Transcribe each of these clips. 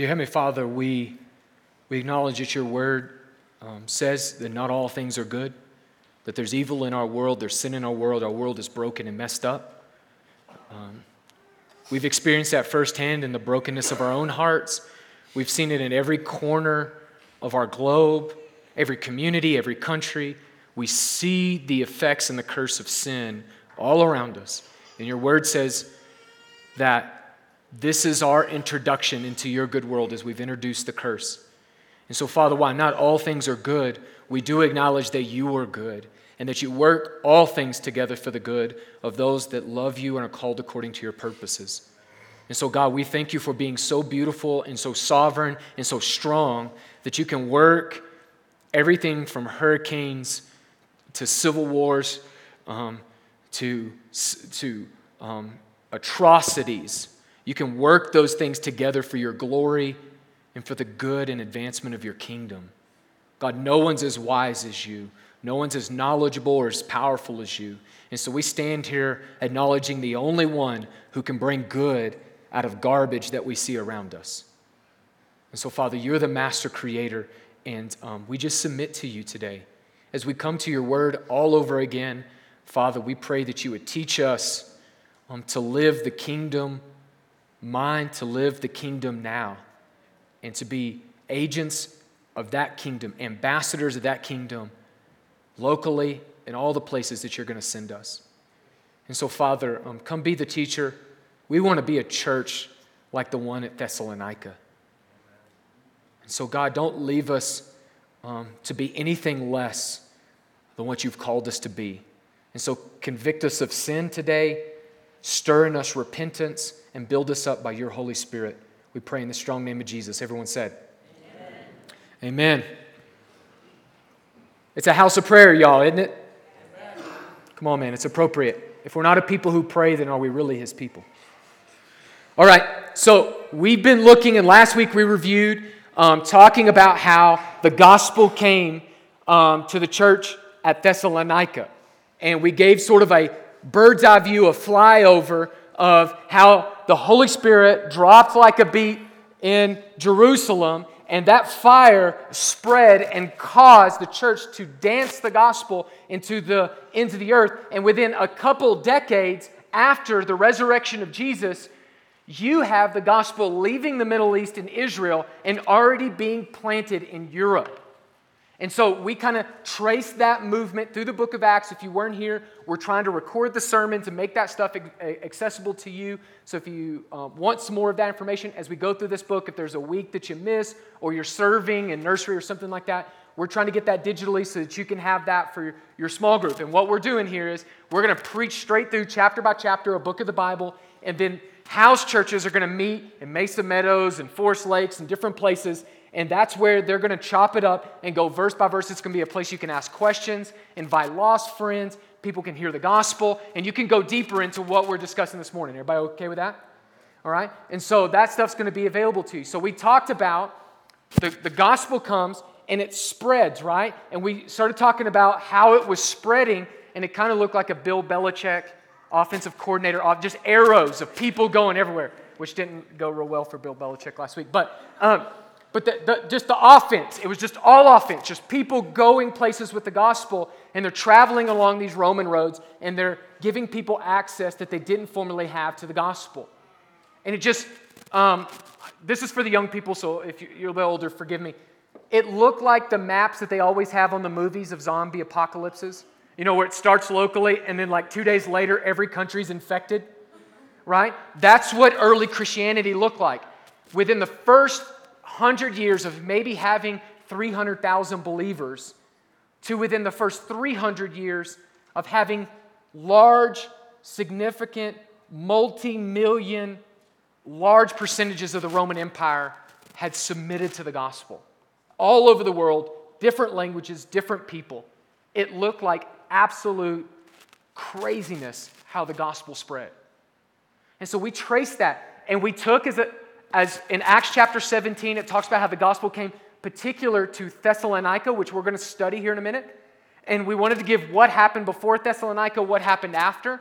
Dear Heavenly Father, we, we acknowledge that your word um, says that not all things are good, that there's evil in our world, there's sin in our world, our world is broken and messed up. Um, we've experienced that firsthand in the brokenness of our own hearts. We've seen it in every corner of our globe, every community, every country. We see the effects and the curse of sin all around us. And your word says that this is our introduction into your good world as we've introduced the curse. And so, Father, while not all things are good, we do acknowledge that you are good and that you work all things together for the good of those that love you and are called according to your purposes. And so, God, we thank you for being so beautiful and so sovereign and so strong that you can work everything from hurricanes to civil wars um, to, to um, atrocities you can work those things together for your glory and for the good and advancement of your kingdom. God, no one's as wise as you. No one's as knowledgeable or as powerful as you. And so we stand here acknowledging the only one who can bring good out of garbage that we see around us. And so, Father, you're the master creator, and um, we just submit to you today. As we come to your word all over again, Father, we pray that you would teach us um, to live the kingdom mind to live the kingdom now and to be agents of that kingdom, ambassadors of that kingdom, locally in all the places that you're going to send us. And so, Father, um, come be the teacher. We want to be a church like the one at Thessalonica. And so, God, don't leave us um, to be anything less than what you've called us to be. And so, convict us of sin today, stir in us repentance and build us up by your Holy Spirit. We pray in the strong name of Jesus. Everyone said, Amen. Amen. It's a house of prayer, y'all, isn't it? Amen. Come on, man, it's appropriate. If we're not a people who pray, then are we really his people? All right, so we've been looking, and last week we reviewed um, talking about how the gospel came um, to the church at Thessalonica. And we gave sort of a bird's eye view, a flyover of how the Holy Spirit dropped like a beat in Jerusalem, and that fire spread and caused the church to dance the gospel into the, into the earth. And within a couple decades after the resurrection of Jesus, you have the gospel leaving the Middle East and Israel and already being planted in Europe. And so we kind of trace that movement through the book of Acts. If you weren't here, we're trying to record the sermon to make that stuff accessible to you. So if you um, want some more of that information as we go through this book, if there's a week that you miss or you're serving in nursery or something like that, we're trying to get that digitally so that you can have that for your, your small group. And what we're doing here is we're going to preach straight through chapter by chapter a book of the Bible, and then house churches are going to meet in Mesa Meadows and Forest Lakes and different places and that's where they're going to chop it up and go verse by verse. It's going to be a place you can ask questions, invite lost friends, people can hear the gospel, and you can go deeper into what we're discussing this morning. Everybody okay with that? All right? And so that stuff's going to be available to you. So we talked about the, the gospel comes and it spreads, right? And we started talking about how it was spreading, and it kind of looked like a Bill Belichick offensive coordinator, just arrows of people going everywhere, which didn't go real well for Bill Belichick last week. But um, but the, the, just the offense, it was just all offense, just people going places with the gospel, and they're traveling along these Roman roads, and they're giving people access that they didn't formerly have to the gospel. And it just, um, this is for the young people, so if you're a little older, forgive me. It looked like the maps that they always have on the movies of zombie apocalypses, you know, where it starts locally, and then like two days later, every country's infected, right? That's what early Christianity looked like. Within the first 100 years of maybe having 300,000 believers to within the first 300 years of having large, significant, multi million, large percentages of the Roman Empire had submitted to the gospel. All over the world, different languages, different people. It looked like absolute craziness how the gospel spread. And so we traced that and we took as a, as in Acts chapter 17, it talks about how the gospel came particular to Thessalonica, which we're going to study here in a minute. And we wanted to give what happened before Thessalonica, what happened after.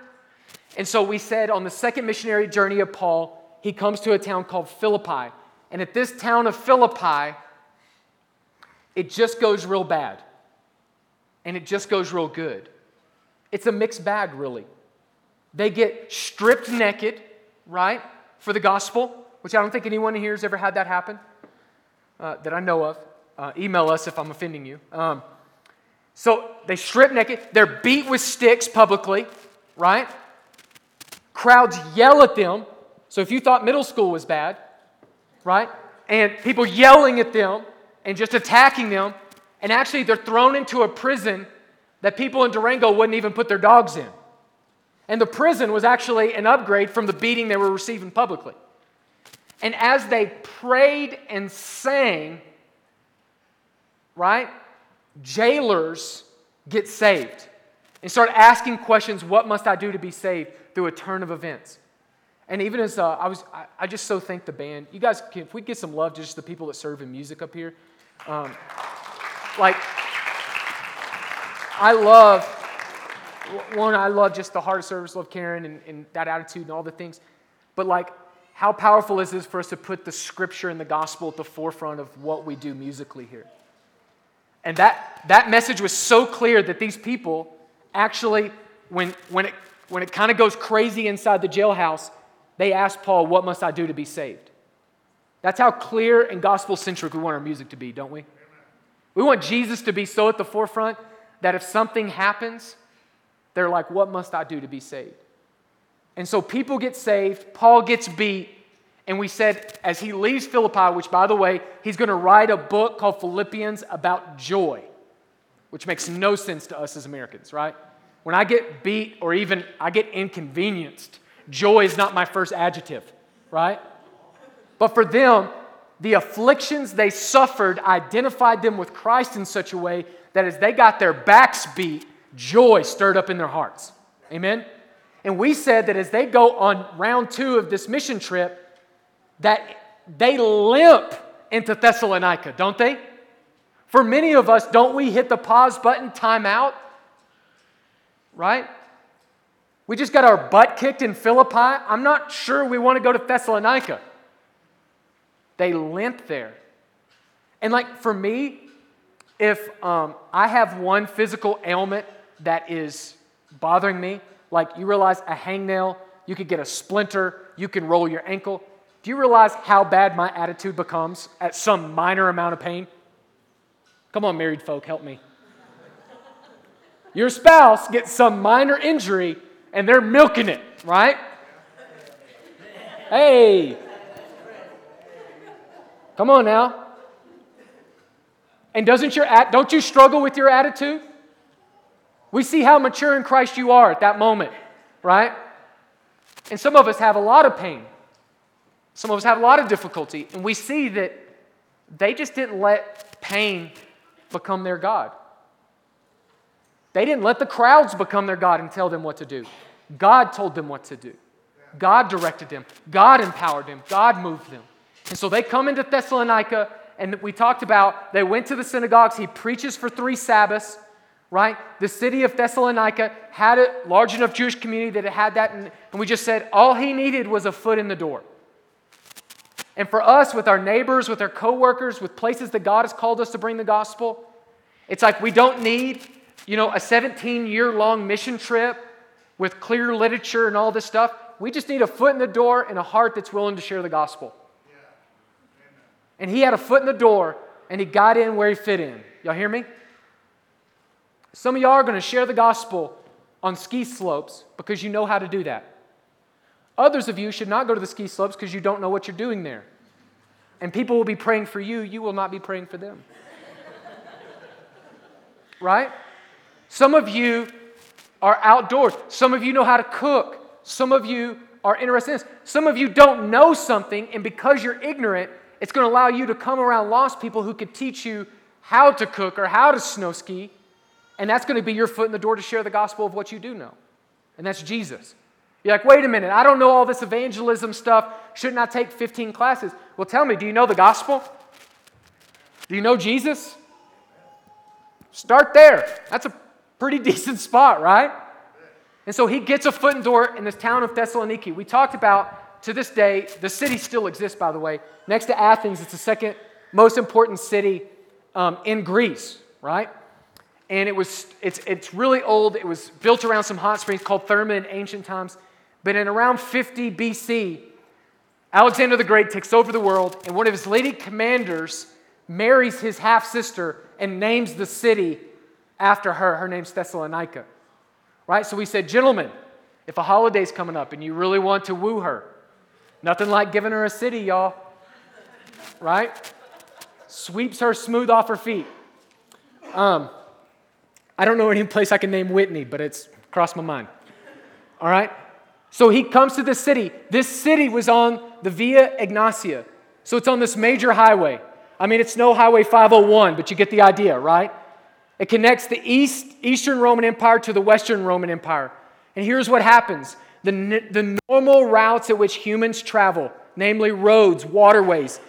And so we said on the second missionary journey of Paul, he comes to a town called Philippi. And at this town of Philippi, it just goes real bad. And it just goes real good. It's a mixed bag, really. They get stripped naked, right, for the gospel, which I don't think anyone here has ever had that happen uh, that I know of. Uh, email us if I'm offending you. Um, so they strip naked, they're beat with sticks publicly, right? Crowds yell at them. So if you thought middle school was bad, right? And people yelling at them and just attacking them, and actually they're thrown into a prison that people in Durango wouldn't even put their dogs in. And the prison was actually an upgrade from the beating they were receiving publicly. And as they prayed and sang, right, jailers get saved and start asking questions what must I do to be saved through a turn of events. And even as uh, I was, I, I, just so thank the band. You guys, can, if we get some love to just the people that serve in music up here, um, like I love one. I love just the heart of service, love Karen and, and that attitude and all the things. But like, how powerful is this for us to put the scripture and the gospel at the forefront of what we do musically here? And that, that message was so clear that these people actually, when, when it, when it kind of goes crazy inside the jailhouse, they ask Paul, What must I do to be saved? That's how clear and gospel centric we want our music to be, don't we? We want Jesus to be so at the forefront that if something happens, they're like, What must I do to be saved? And so people get saved, Paul gets beat, and we said, as he leaves Philippi, which by the way, he's going to write a book called Philippians about joy, which makes no sense to us as Americans, right? When I get beat or even I get inconvenienced, joy is not my first adjective, right? But for them, the afflictions they suffered identified them with Christ in such a way that as they got their backs beat, joy stirred up in their hearts. Amen? And we said that as they go on round two of this mission trip, that they limp into Thessalonica, don't they? For many of us, don't we hit the pause button, time out? Right? We just got our butt kicked in Philippi. I'm not sure we want to go to Thessalonica. They limp there. And like for me, if um, I have one physical ailment that is bothering me, like you realize a hangnail, you could get a splinter, you can roll your ankle. Do you realize how bad my attitude becomes at some minor amount of pain? Come on, married folk, help me. Your spouse gets some minor injury and they're milking it, right? Hey, come on now. And doesn't your at don't you struggle with your attitude? We see how mature in Christ you are at that moment, right? And some of us have a lot of pain. Some of us have a lot of difficulty, and we see that they just didn't let pain become their God. They didn't let the crowds become their God and tell them what to do. God told them what to do. God directed them. God empowered them. God moved them. And so they come into Thessalonica, and we talked about they went to the synagogues. He preaches for three Sabbaths, right? The city of Thessalonica had a large enough Jewish community that it had that. And we just said all he needed was a foot in the door. And for us, with our neighbors, with our coworkers, with places that God has called us to bring the gospel, it's like we don't need, you know, a 17 year long mission trip with clear literature and all this stuff. We just need a foot in the door and a heart that's willing to share the gospel. And he had a foot in the door and he got in where he fit in. Y'all hear me? Some of y'all are going to share the gospel on ski slopes because you know how to do that. Others of you should not go to the ski slopes because you don't know what you're doing there. And people will be praying for you, you will not be praying for them. right? Some of you are outdoors. Some of you know how to cook. Some of you are interested in this. Some of you don't know something, and because you're ignorant, it's going to allow you to come around lost people who could teach you how to cook or how to snow ski. And that's going to be your foot in the door to share the gospel of what you do know. And that's Jesus. You're like, wait a minute, I don't know all this evangelism stuff. Shouldn't I take 15 classes? Well, tell me, do you know the gospel? Do you know Jesus? Start there. That's a pretty decent spot, right? And so he gets a foot in the door in this town of Thessaloniki. We talked about to this day, the city still exists, by the way. Next to Athens, it's the second most important city um, in Greece, right? And it was, it's, it's really old. It was built around some hot springs called Therma in ancient times. But in around 50 BC, Alexander the Great takes over the world, and one of his leading commanders marries his half sister and names the city after her. Her name's Thessalonica. Right? So we said, gentlemen, if a holiday's coming up and you really want to woo her, nothing like giving her a city, y'all. Right? Sweeps her smooth off her feet. Um, I don't know any place I can name Whitney, but it's crossed my mind. All right? So he comes to this city. This city was on the Via Egnatia. So it's on this major highway. I mean, it's no Highway 501, but you get the idea, right? It connects the East, Eastern Roman Empire to the Western Roman Empire. And here's what happens the, the normal routes at which humans travel, namely roads, waterways,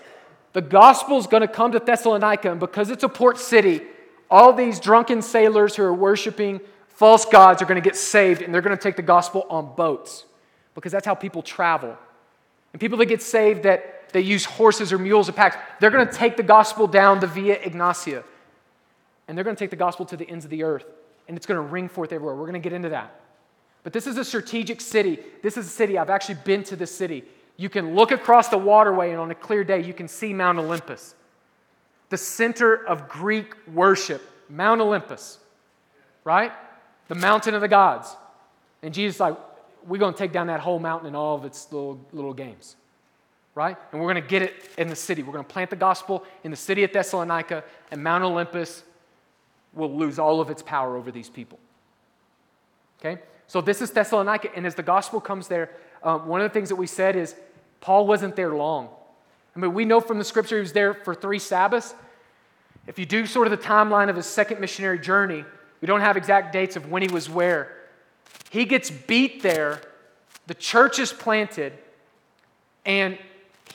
the gospel is going to come to Thessalonica, and because it's a port city, all these drunken sailors who are worshiping false gods are going to get saved, and they're going to take the gospel on boats because that's how people travel. And people that get saved that they use horses or mules or packs, they're going to take the gospel down the Via Egnatia. And they're going to take the gospel to the ends of the earth. And it's going to ring forth everywhere. We're going to get into that. But this is a strategic city. This is a city. I've actually been to this city. You can look across the waterway, and on a clear day, you can see Mount Olympus, the center of Greek worship. Mount Olympus, right? The mountain of the gods. And Jesus is like, we're going to take down that whole mountain and all of its little, little games. Right? And we're going to get it in the city. We're going to plant the gospel in the city of Thessalonica, and Mount Olympus will lose all of its power over these people. Okay? So this is Thessalonica, and as the gospel comes there, um, one of the things that we said is Paul wasn't there long. I mean, we know from the scripture he was there for three Sabbaths. If you do sort of the timeline of his second missionary journey, we don't have exact dates of when he was where. He gets beat there, the church is planted, and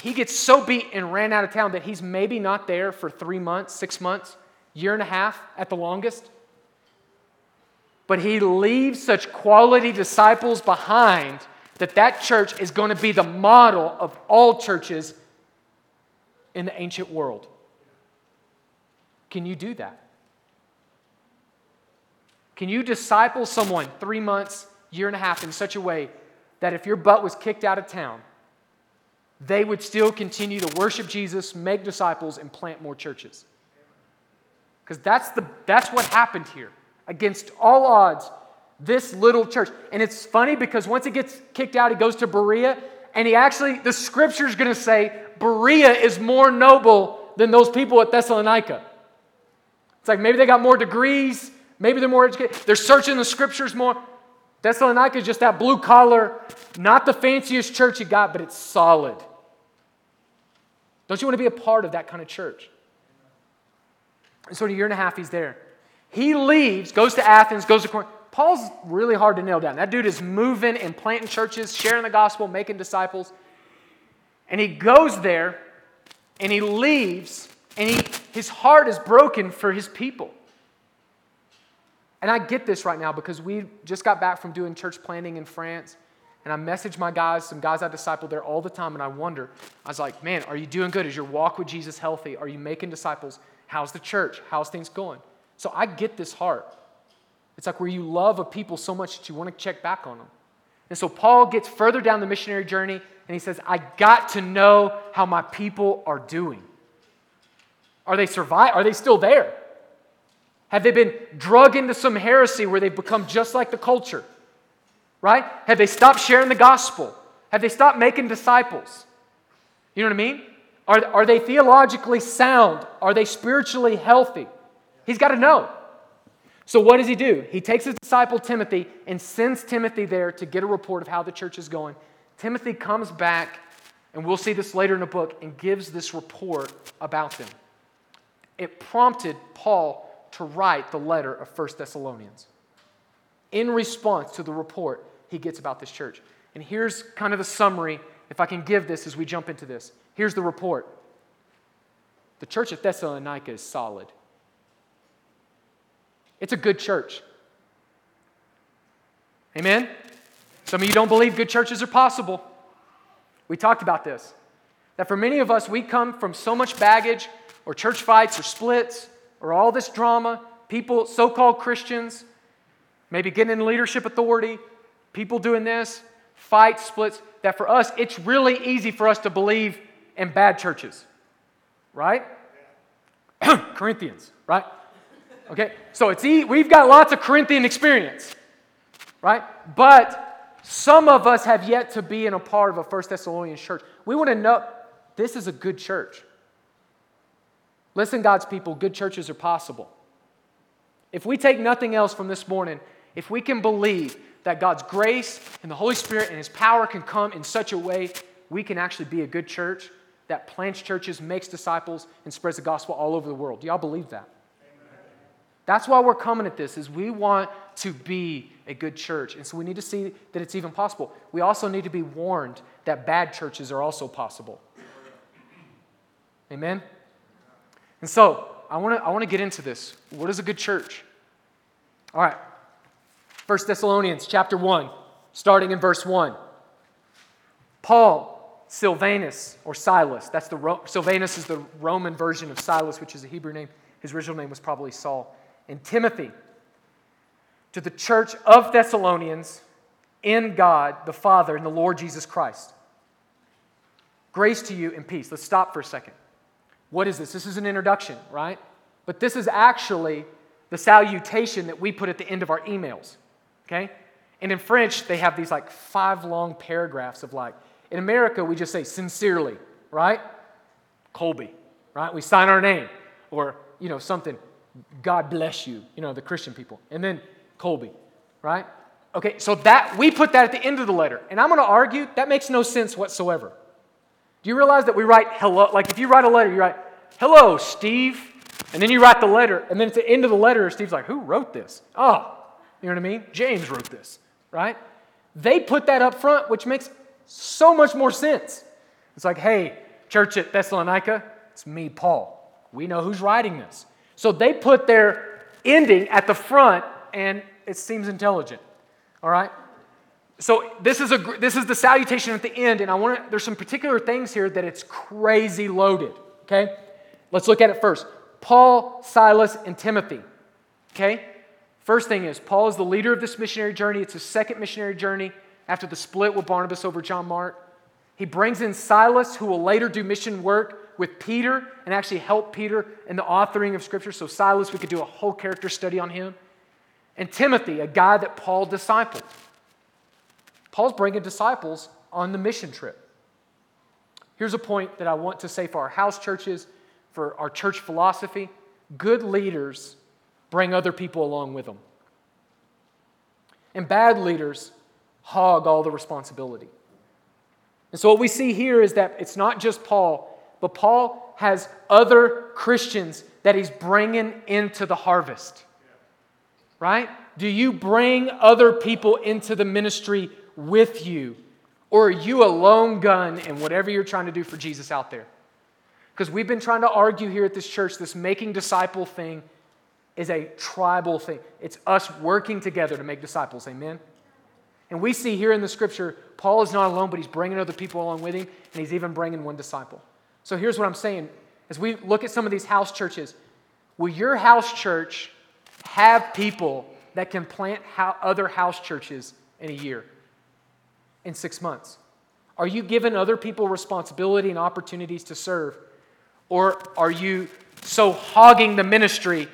he gets so beat and ran out of town that he's maybe not there for three months, six months, year and a half at the longest. But he leaves such quality disciples behind that that church is going to be the model of all churches in the ancient world. Can you do that? Can you disciple someone three months, year and a half in such a way that if your butt was kicked out of town, they would still continue to worship Jesus, make disciples, and plant more churches? Because that's, the, that's what happened here. Against all odds, this little church. And it's funny because once it gets kicked out, it goes to Berea, and he actually, the scripture is going to say, Berea is more noble than those people at Thessalonica. It's like maybe they got more degrees, maybe they're more educated, they're searching the scriptures more. Thessalonica is just that blue collar, not the fanciest church you got, but it's solid. Don't you want to be a part of that kind of church? And so, in a year and a half, he's there. He leaves, goes to Athens, goes to Corinth. Paul's really hard to nail down. That dude is moving and planting churches, sharing the gospel, making disciples. And he goes there and he leaves, and he, his heart is broken for his people. And I get this right now because we just got back from doing church planting in France. And I message my guys, some guys I disciple there all the time, and I wonder, I was like, man, are you doing good? Is your walk with Jesus healthy? Are you making disciples? How's the church? How's things going? So I get this heart. It's like where you love a people so much that you want to check back on them. And so Paul gets further down the missionary journey and he says, I got to know how my people are doing. Are they survive? Are they still there? Have they been drug into some heresy where they've become just like the culture? Right? Have they stopped sharing the gospel? Have they stopped making disciples? You know what I mean? Are, are they theologically sound? Are they spiritually healthy? He's got to know. So, what does he do? He takes his disciple Timothy and sends Timothy there to get a report of how the church is going. Timothy comes back, and we'll see this later in the book, and gives this report about them. It prompted Paul to write the letter of First Thessalonians in response to the report he gets about this church. And here's kind of the summary, if I can give this as we jump into this. Here's the report The church at Thessalonica is solid. It's a good church. Amen? Some of you don't believe good churches are possible. We talked about this. That for many of us, we come from so much baggage, or church fights, or splits, or all this drama, people, so called Christians, maybe getting in leadership authority, people doing this, fights, splits, that for us, it's really easy for us to believe in bad churches, right? Corinthians, right? Okay, so it's e- we've got lots of Corinthian experience, right? But some of us have yet to be in a part of a First Thessalonians church. We want to know this is a good church. Listen, God's people, good churches are possible. If we take nothing else from this morning, if we can believe that God's grace and the Holy Spirit and His power can come in such a way, we can actually be a good church that plants churches, makes disciples, and spreads the gospel all over the world. Do y'all believe that? That's why we're coming at this is we want to be a good church. And so we need to see that it's even possible. We also need to be warned that bad churches are also possible. Amen? And so I want to I want to get into this. What is a good church? All right. 1 Thessalonians chapter 1, starting in verse 1. Paul, Silvanus, or Silas, that's the Silvanus is the Roman version of Silas, which is a Hebrew name. His original name was probably Saul. And Timothy, to the church of Thessalonians in God the Father and the Lord Jesus Christ. Grace to you and peace. Let's stop for a second. What is this? This is an introduction, right? But this is actually the salutation that we put at the end of our emails. Okay? And in French, they have these like five long paragraphs of like, in America, we just say sincerely, right? Colby, right? We sign our name or, you know, something, God bless you, you know, the Christian people. And then Colby, right? Okay, so that we put that at the end of the letter. And I'm going to argue that makes no sense whatsoever. Do you realize that we write hello? Like if you write a letter, you write, hello, Steve. And then you write the letter. And then at the end of the letter, Steve's like, who wrote this? Oh, you know what I mean? James wrote this, right? They put that up front, which makes so much more sense. It's like, hey, church at Thessalonica, it's me, Paul. We know who's writing this. So they put their ending at the front, and it seems intelligent. All right? So this is, a, this is the salutation at the end, and I want to, there's some particular things here that it's crazy loaded. Okay? Let's look at it first. Paul, Silas, and Timothy. Okay? First thing is, Paul is the leader of this missionary journey. It's his second missionary journey after the split with Barnabas over John Mark. He brings in Silas, who will later do mission work with Peter and actually help Peter in the authoring of Scripture. So, Silas, we could do a whole character study on him. And Timothy, a guy that Paul discipled. Paul's bringing disciples on the mission trip. Here's a point that I want to say for our house churches, for our church philosophy good leaders bring other people along with them. And bad leaders hog all the responsibility. And so, what we see here is that it's not just Paul, but Paul has other Christians that he's bringing into the harvest. Right? Do you bring other people into the ministry with you? Or are you a lone gun in whatever you're trying to do for Jesus out there? Because we've been trying to argue here at this church this making disciple thing is a tribal thing. It's us working together to make disciples. Amen? And we see here in the scripture, Paul is not alone, but he's bringing other people along with him, and he's even bringing one disciple. So here's what I'm saying. As we look at some of these house churches, will your house church have people that can plant other house churches in a year, in six months? Are you giving other people responsibility and opportunities to serve? Or are you so hogging the ministry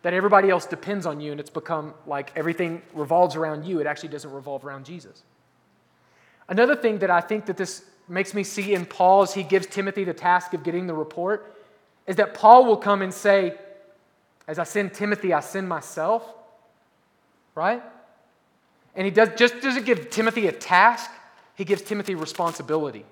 that everybody else depends on you and it's become like everything revolves around you. It actually doesn't revolve around Jesus. Another thing that I think that this makes me see in Paul as he gives Timothy the task of getting the report is that Paul will come and say, As I send Timothy, I send myself. Right? And he does, just doesn't give Timothy a task, he gives Timothy responsibility.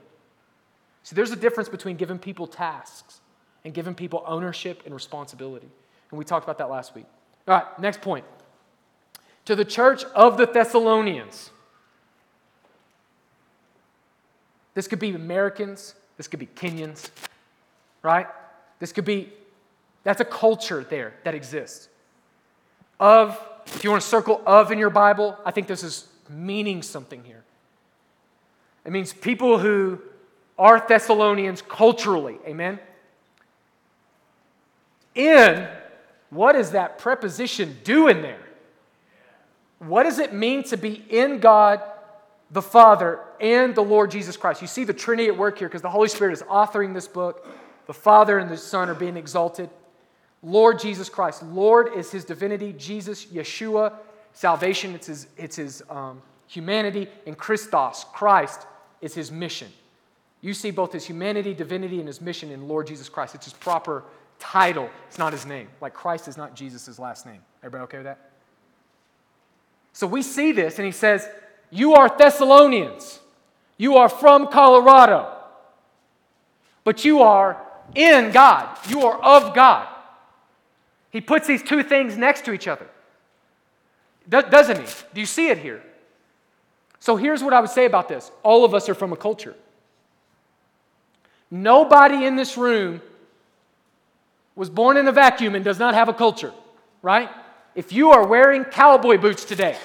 See, there's a difference between giving people tasks and giving people ownership and responsibility. And we talked about that last week. All right, next point. To the church of the Thessalonians. This could be Americans, this could be Kenyans, right? This could be, that's a culture there that exists. Of, if you want to circle of in your Bible, I think this is meaning something here. It means people who are Thessalonians culturally. Amen? In, what does that preposition do in there? What does it mean to be in God the Father and the Lord Jesus Christ? You see the Trinity at work here because the Holy Spirit is authoring this book. The Father and the Son are being exalted. Lord Jesus Christ. Lord is his divinity. Jesus, Yeshua, salvation, it's his, it's his um, humanity. And Christos, Christ, is his mission. You see both his humanity, divinity, and his mission in Lord Jesus Christ. It's his proper title, it's not his name. Like Christ is not Jesus' last name. Everybody okay with that? So we see this, and he says, You are Thessalonians. You are from Colorado. But you are in God. You are of God. He puts these two things next to each other. Doesn't he? Do you see it here? So here's what I would say about this all of us are from a culture. Nobody in this room was born in a vacuum and does not have a culture, right? If you are wearing cowboy boots today,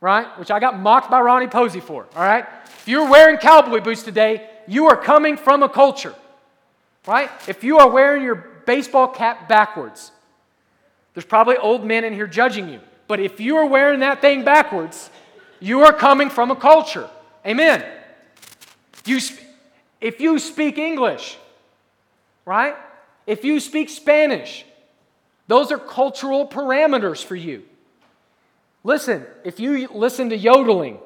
right, which I got mocked by Ronnie Posey for, all right? If you're wearing cowboy boots today, you are coming from a culture, right? If you are wearing your baseball cap backwards, there's probably old men in here judging you. But if you are wearing that thing backwards, you are coming from a culture. Amen. You, if you speak English, right? If you speak Spanish, those are cultural parameters for you. Listen, if you listen to yodeling,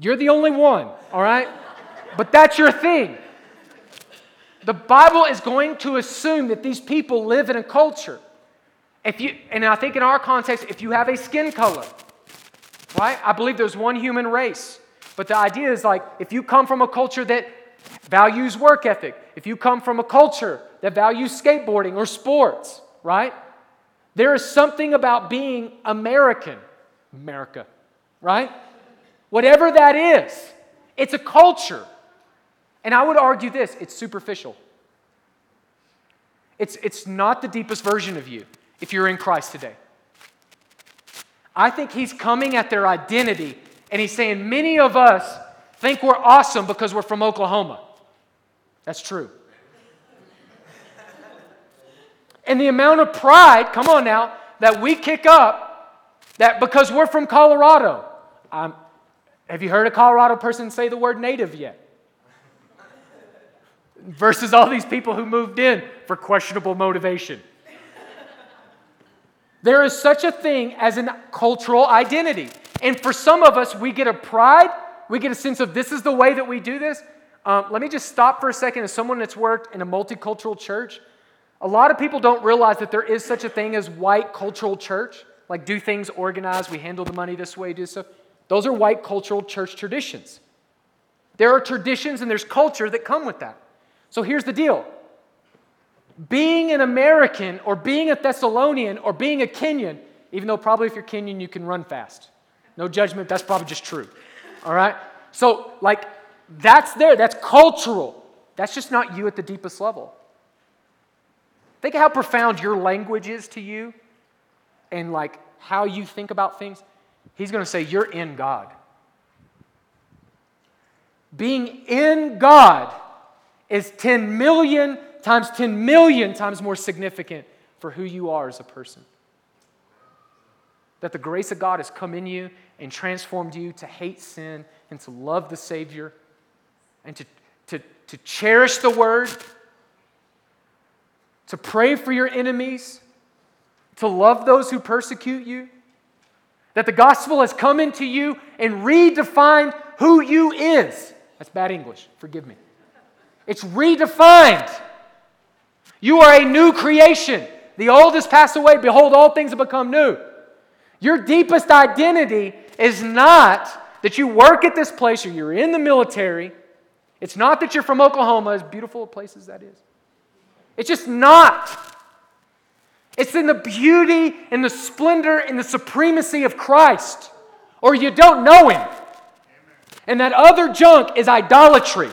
you're the only one, all right? But that's your thing. The Bible is going to assume that these people live in a culture. If you, and I think in our context, if you have a skin color, right? I believe there's one human race. But the idea is like if you come from a culture that values work ethic, if you come from a culture that values skateboarding or sports, right? There is something about being American, America, right? Whatever that is, it's a culture. And I would argue this it's superficial. It's, it's not the deepest version of you if you're in Christ today. I think he's coming at their identity and he's saying, Many of us think we're awesome because we're from Oklahoma. That's true. and the amount of pride, come on now, that we kick up that because we're from Colorado. Um, have you heard a Colorado person say the word native yet? Versus all these people who moved in for questionable motivation. There is such a thing as a cultural identity. And for some of us, we get a pride, we get a sense of this is the way that we do this. Um, let me just stop for a second. As someone that's worked in a multicultural church, a lot of people don't realize that there is such a thing as white cultural church. Like, do things organized, we handle the money this way, do stuff. Those are white cultural church traditions. There are traditions and there's culture that come with that. So here's the deal being an American or being a Thessalonian or being a Kenyan, even though probably if you're Kenyan, you can run fast. No judgment, that's probably just true. All right? So, like, that's there. That's cultural. That's just not you at the deepest level. Think of how profound your language is to you and, like, how you think about things. He's going to say, You're in God. Being in God is 10 million times 10 million times more significant for who you are as a person. That the grace of God has come in you and transformed you to hate sin and to love the Savior and to, to, to cherish the Word, to pray for your enemies, to love those who persecute you. That the gospel has come into you and redefined who you is. That's bad English, forgive me. It's redefined. You are a new creation. The old has passed away. Behold, all things have become new. Your deepest identity is not that you work at this place or you're in the military. It's not that you're from Oklahoma, as beautiful a place as that is. It's just not. It's in the beauty and the splendor and the supremacy of Christ, or you don't know Him. And that other junk is idolatry.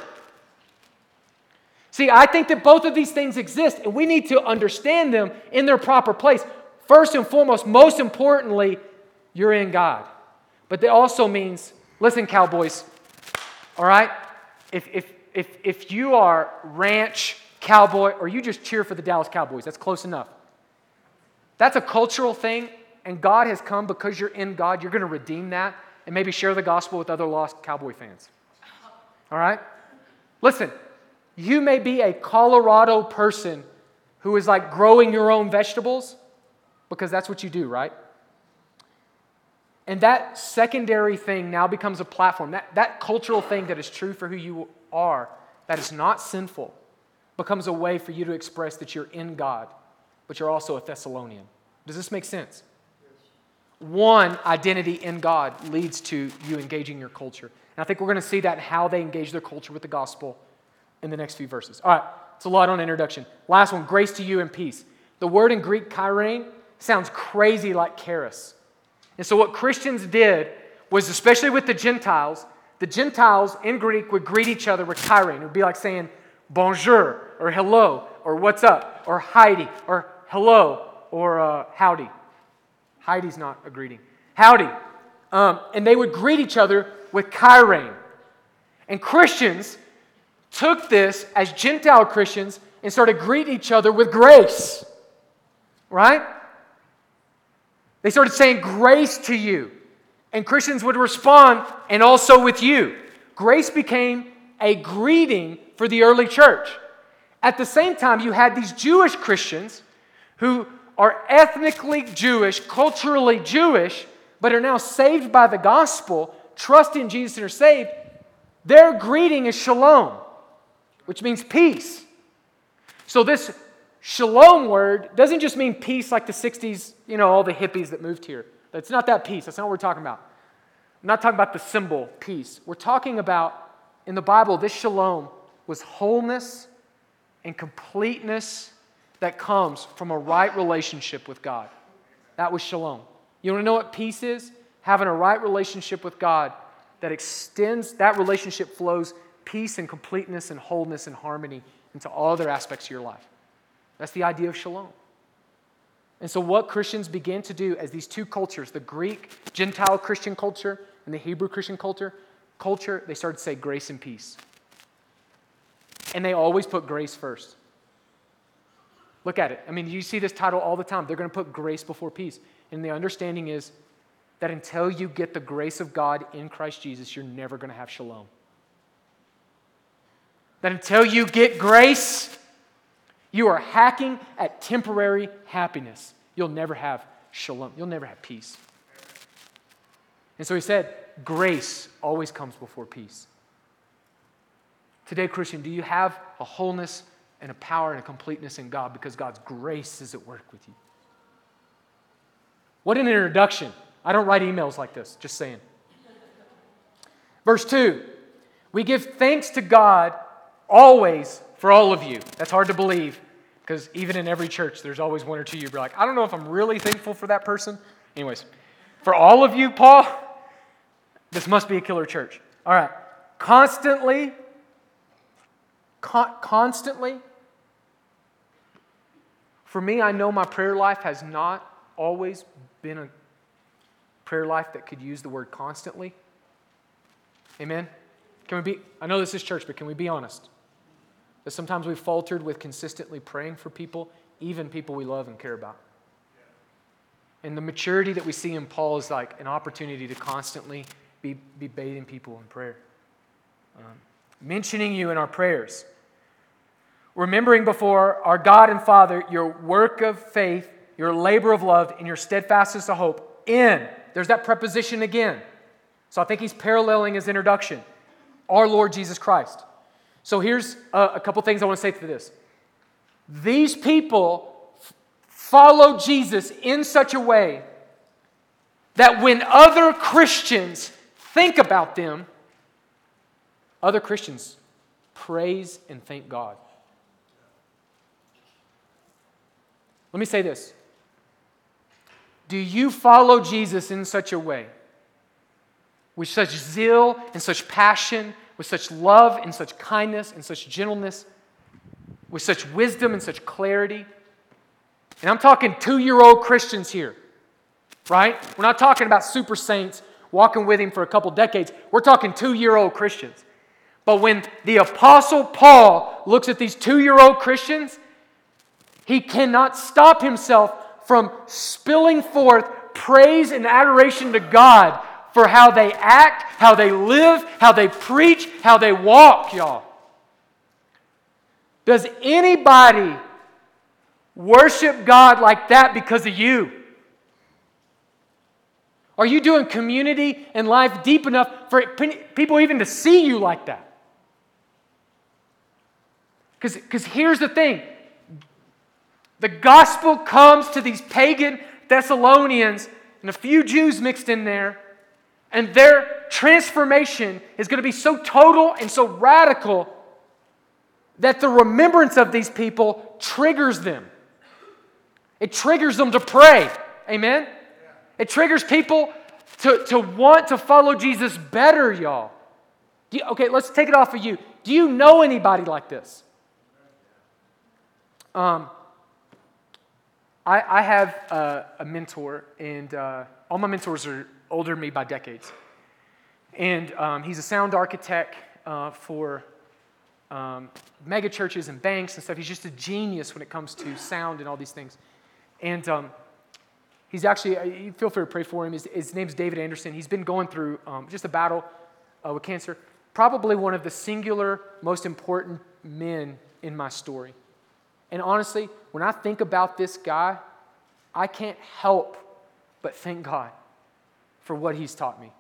See, I think that both of these things exist, and we need to understand them in their proper place. First and foremost, most importantly, you're in God. But that also means, listen, cowboys, all right? if, if, if, if you are ranch, cowboy, or you just cheer for the Dallas Cowboys, that's close enough. That's a cultural thing, and God has come because you're in God. You're going to redeem that and maybe share the gospel with other lost cowboy fans. All right? Listen, you may be a Colorado person who is like growing your own vegetables because that's what you do, right? And that secondary thing now becomes a platform. That, that cultural thing that is true for who you are, that is not sinful, becomes a way for you to express that you're in God, but you're also a Thessalonian. Does this make sense? One identity in God leads to you engaging your culture. And I think we're going to see that in how they engage their culture with the gospel in the next few verses. All right, it's a lot on introduction. Last one grace to you and peace. The word in Greek, chairein, sounds crazy like charis. And so, what Christians did was, especially with the Gentiles, the Gentiles in Greek would greet each other with chairein. It would be like saying bonjour or hello or what's up or Heidi or hello or uh, howdy. Heidi's not a greeting. Howdy. Um, and they would greet each other with chairein. And Christians took this as Gentile Christians and started greeting each other with grace. Right? They started saying grace to you. And Christians would respond, and also with you. Grace became a greeting for the early church. At the same time, you had these Jewish Christians who are ethnically Jewish, culturally Jewish, but are now saved by the gospel, trust in Jesus and are saved. Their greeting is shalom, which means peace. So, this shalom word doesn't just mean peace like the 60s, you know, all the hippies that moved here. That's not that peace. That's not what we're talking about. I'm not talking about the symbol peace. We're talking about, in the Bible, this shalom was wholeness and completeness that comes from a right relationship with God. That was shalom. You want to know what peace is? Having a right relationship with God that extends, that relationship flows peace and completeness and wholeness and harmony into all other aspects of your life. That's the idea of shalom. And so, what Christians began to do as these two cultures, the Greek Gentile Christian culture and the Hebrew Christian culture, culture, they started to say grace and peace. And they always put grace first. Look at it. I mean, you see this title all the time. They're going to put grace before peace. And the understanding is that until you get the grace of God in Christ Jesus, you're never going to have shalom. That until you get grace, you are hacking at temporary happiness. You'll never have shalom. You'll never have peace. And so he said, grace always comes before peace. Today, Christian, do you have a wholeness and a power and a completeness in God because God's grace is at work with you. What an introduction. I don't write emails like this, just saying. Verse 2 We give thanks to God always for all of you. That's hard to believe because even in every church, there's always one or two you'd be like, I don't know if I'm really thankful for that person. Anyways, for all of you, Paul, this must be a killer church. All right. Constantly, con- constantly for me, I know my prayer life has not always been a prayer life that could use the word constantly. Amen? Can we be, I know this is church, but can we be honest? That sometimes we've faltered with consistently praying for people, even people we love and care about. And the maturity that we see in Paul is like an opportunity to constantly be, be bathing people in prayer. Um, mentioning you in our prayers remembering before our God and Father your work of faith, your labor of love, and your steadfastness of hope in. There's that preposition again. So I think he's paralleling his introduction. Our Lord Jesus Christ. So here's a, a couple things I want to say to this. These people follow Jesus in such a way that when other Christians think about them, other Christians praise and thank God. Let me say this Do you follow Jesus in such a way, with such zeal and such passion, with such love and such kindness and such gentleness, with such wisdom and such clarity? And I'm talking two year old Christians here, right? We're not talking about super saints walking with him for a couple decades. We're talking two year old Christians. But when the Apostle Paul looks at these two year old Christians, he cannot stop himself from spilling forth praise and adoration to God for how they act, how they live, how they preach, how they walk, y'all. Does anybody worship God like that because of you? Are you doing community and life deep enough for people even to see you like that? Because here's the thing the gospel comes to these pagan Thessalonians and a few Jews mixed in there, and their transformation is going to be so total and so radical that the remembrance of these people triggers them. It triggers them to pray. Amen? It triggers people to, to want to follow Jesus better, y'all. You, okay, let's take it off of you. Do you know anybody like this? Um, I, I have a, a mentor, and uh, all my mentors are older than me by decades. And um, he's a sound architect uh, for um, mega churches and banks and stuff. He's just a genius when it comes to sound and all these things. And um, he's actually, uh, feel free to pray for him. His, his name's David Anderson. He's been going through um, just a battle uh, with cancer. Probably one of the singular most important men in my story. And honestly, when I think about this guy, I can't help but thank God for what he's taught me.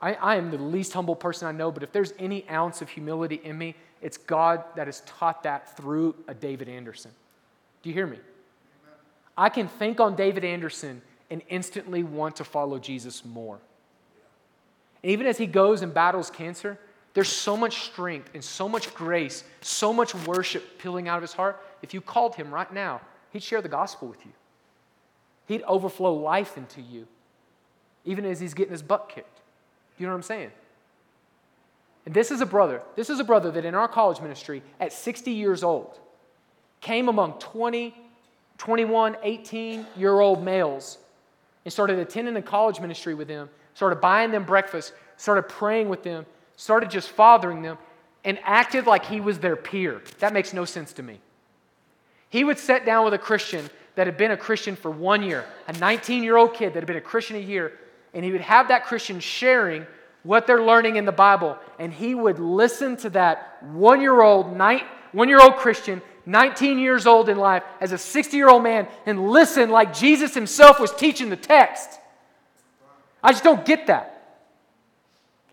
I, I, am the least humble person I know, but if there's any ounce of humility in me, it's God that has taught that through a David Anderson. Do you hear me? I can think on David Anderson and instantly want to follow Jesus more. And even as he goes and battles cancer, there's so much strength and so much grace, so much worship peeling out of his heart. If you called him right now, he'd share the gospel with you. He'd overflow life into you, even as he's getting his butt kicked. You know what I'm saying? And this is a brother. This is a brother that in our college ministry, at 60 years old, came among 20, 21, 18 year old males and started attending the college ministry with them, started buying them breakfast, started praying with them, started just fathering them, and acted like he was their peer. That makes no sense to me. He would sit down with a Christian that had been a Christian for one year, a 19 year old kid that had been a Christian a year, and he would have that Christian sharing what they're learning in the Bible, and he would listen to that one year old, one year old Christian, 19 years old in life, as a 60 year old man, and listen like Jesus himself was teaching the text. I just don't get that.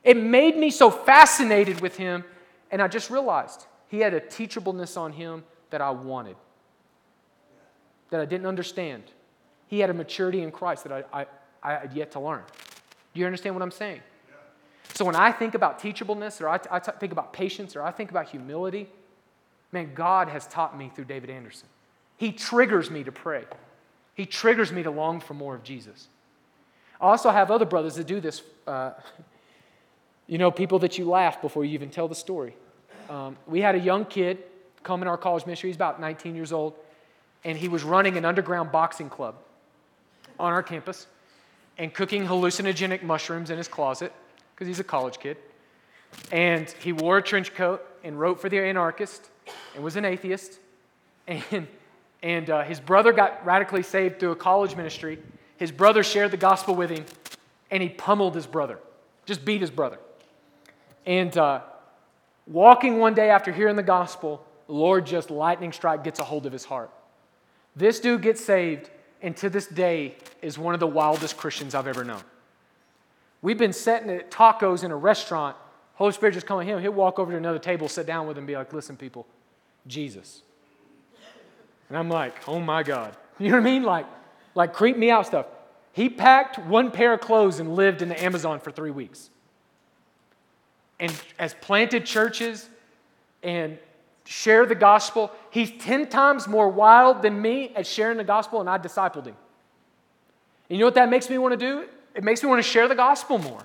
It made me so fascinated with him, and I just realized he had a teachableness on him that I wanted, that I didn't understand. He had a maturity in Christ that I, I, I had yet to learn. Do you understand what I'm saying? So when I think about teachableness, or I, think about patience, or I think about humility, man, God has taught me through David Anderson. He triggers me to pray. He triggers me to long for more of Jesus. I also have other brothers that do this. Uh, you know, people that you laugh before you even tell the story. Um, we had a young kid come in our college ministry. He's about 19 years old, and he was running an underground boxing club on our campus and cooking hallucinogenic mushrooms in his closet because he's a college kid. And he wore a trench coat and wrote for the anarchist and was an atheist. And, and uh, his brother got radically saved through a college ministry. His brother shared the gospel with him, and he pummeled his brother, just beat his brother. And uh, walking one day after hearing the gospel, Lord just lightning strike gets a hold of his heart. This dude gets saved, and to this day is one of the wildest Christians I've ever known. We've been sitting at tacos in a restaurant. Holy Spirit just come to him. He'll walk over to another table, sit down with him, and be like, listen, people, Jesus. And I'm like, oh my God. You know what I mean? Like, like creep me out stuff. He packed one pair of clothes and lived in the Amazon for three weeks and has planted churches and share the gospel. He's 10 times more wild than me at sharing the gospel, and I discipled him. And you know what that makes me want to do? It makes me want to share the gospel more.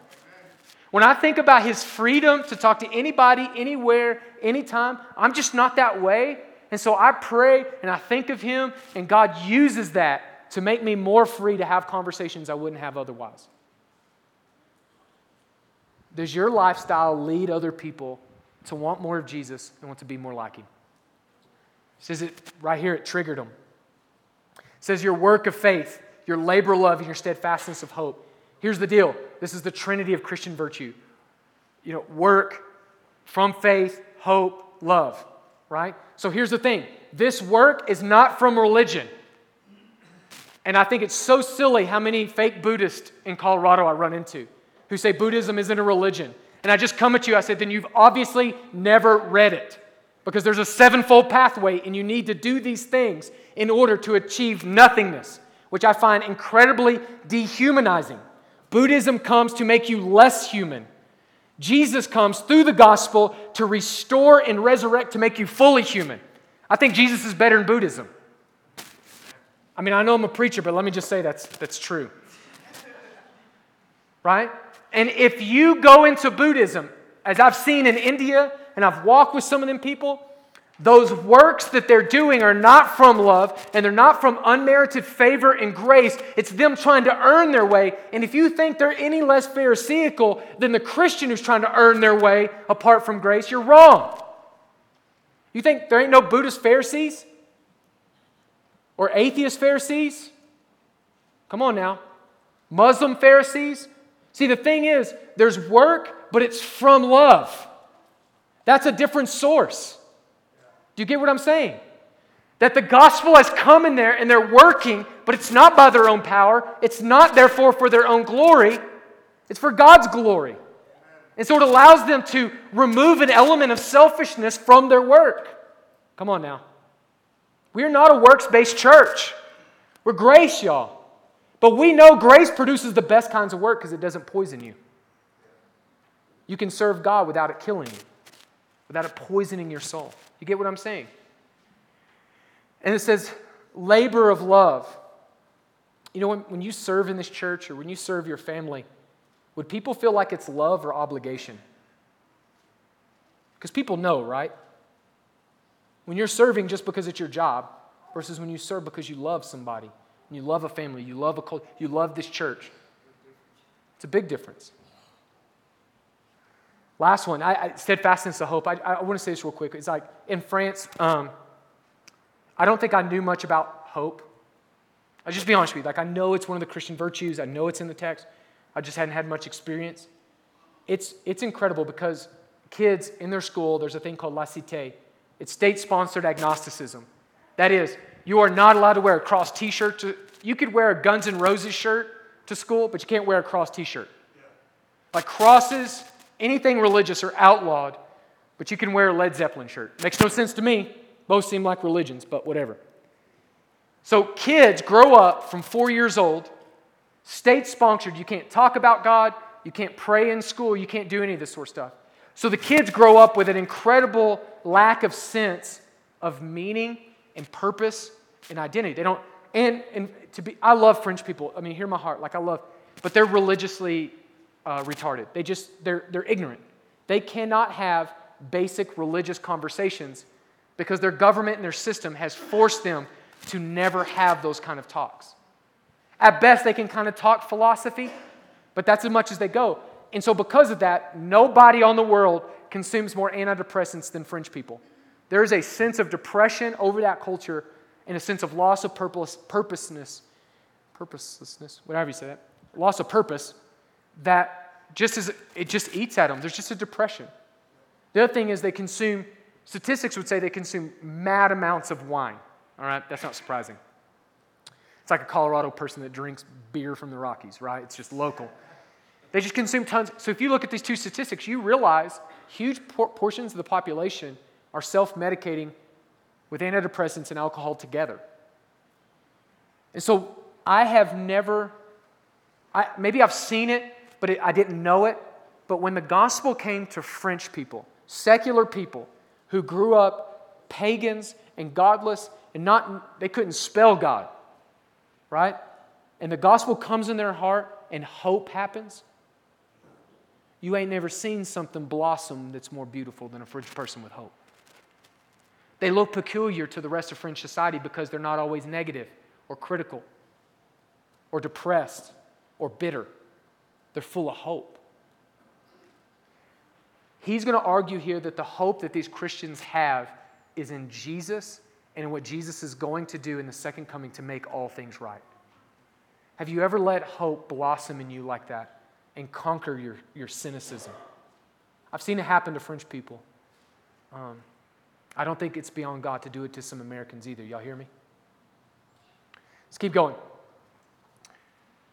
When I think about his freedom to talk to anybody, anywhere, anytime, I'm just not that way. And so I pray and I think of him, and God uses that to make me more free to have conversations I wouldn't have otherwise. Does your lifestyle lead other people to want more of Jesus and want to be more like him? It says it right here, it triggered them. It says your work of faith, your labor love, and your steadfastness of hope. Here's the deal this is the trinity of Christian virtue. You know, work from faith, hope, love, right? So here's the thing this work is not from religion. And I think it's so silly how many fake Buddhists in Colorado I run into who say Buddhism isn't a religion. And I just come at you, I said, then you've obviously never read it. Because there's a sevenfold pathway, and you need to do these things in order to achieve nothingness, which I find incredibly dehumanizing. Buddhism comes to make you less human. Jesus comes through the gospel to restore and resurrect to make you fully human. I think Jesus is better than Buddhism. I mean, I know I'm a preacher, but let me just say that's, that's true. Right? And if you go into Buddhism, as I've seen in India, and I've walked with some of them people, those works that they're doing are not from love and they're not from unmerited favor and grace. It's them trying to earn their way. And if you think they're any less Pharisaical than the Christian who's trying to earn their way apart from grace, you're wrong. You think there ain't no Buddhist Pharisees? Or atheist Pharisees? Come on now. Muslim Pharisees? See, the thing is, there's work, but it's from love. That's a different source. Do you get what I'm saying? That the gospel has come in there and they're working, but it's not by their own power. It's not, therefore, for their own glory. It's for God's glory. And so it allows them to remove an element of selfishness from their work. Come on now. We are not a works based church. We're grace, y'all. But we know grace produces the best kinds of work because it doesn't poison you. You can serve God without it killing you, without it poisoning your soul. You get what I'm saying? And it says, labor of love. You know, when, when you serve in this church or when you serve your family, would people feel like it's love or obligation? Because people know, right? When you're serving just because it's your job versus when you serve because you love somebody, you love a family, you love a culture, you love this church. It's a big difference. Last one, I, I steadfastness of hope. I, I want to say this real quick. It's like in France, um, I don't think I knew much about hope. I'll just be honest with you. Like, I know it's one of the Christian virtues, I know it's in the text. I just hadn't had much experience. It's, it's incredible because kids in their school, there's a thing called laïcité, It's state sponsored agnosticism. That is, you are not allowed to wear a cross t shirt. You could wear a Guns N' Roses shirt to school, but you can't wear a cross t shirt. Like crosses, anything religious are outlawed, but you can wear a Led Zeppelin shirt. Makes no sense to me. Both seem like religions, but whatever. So kids grow up from four years old, state sponsored. You can't talk about God, you can't pray in school, you can't do any of this sort of stuff. So the kids grow up with an incredible lack of sense of meaning and purpose and identity. They don't, and, and to be, I love French people. I mean, hear my heart. Like, I love, but they're religiously uh, retarded. They just, they're, they're ignorant. They cannot have basic religious conversations because their government and their system has forced them to never have those kind of talks. At best, they can kind of talk philosophy, but that's as much as they go. And so, because of that, nobody on the world consumes more antidepressants than French people. There is a sense of depression over that culture and a sense of loss of purpose, purposeness, purposelessness, whatever you say that, loss of purpose, that just as it just eats at them. There's just a depression. The other thing is they consume, statistics would say they consume mad amounts of wine. All right, that's not surprising. It's like a Colorado person that drinks beer from the Rockies, right? It's just local. They just consume tons. So if you look at these two statistics, you realize huge por- portions of the population are self medicating with antidepressants and alcohol together. And so I have never, I, maybe I've seen it, but it, I didn't know it. But when the gospel came to French people, secular people who grew up pagans and godless and not, they couldn't spell God, right? And the gospel comes in their heart and hope happens. You ain't never seen something blossom that's more beautiful than a French person with hope. They look peculiar to the rest of French society because they're not always negative or critical or depressed or bitter. They're full of hope. he's going to argue here that the hope that these Christians have is in Jesus and in what Jesus is going to do in the second coming to make all things right. Have you ever let hope blossom in you like that and conquer your, your cynicism? I've seen it happen to French people. Um, I don't think it's beyond God to do it to some Americans either. Y'all hear me? Let's keep going.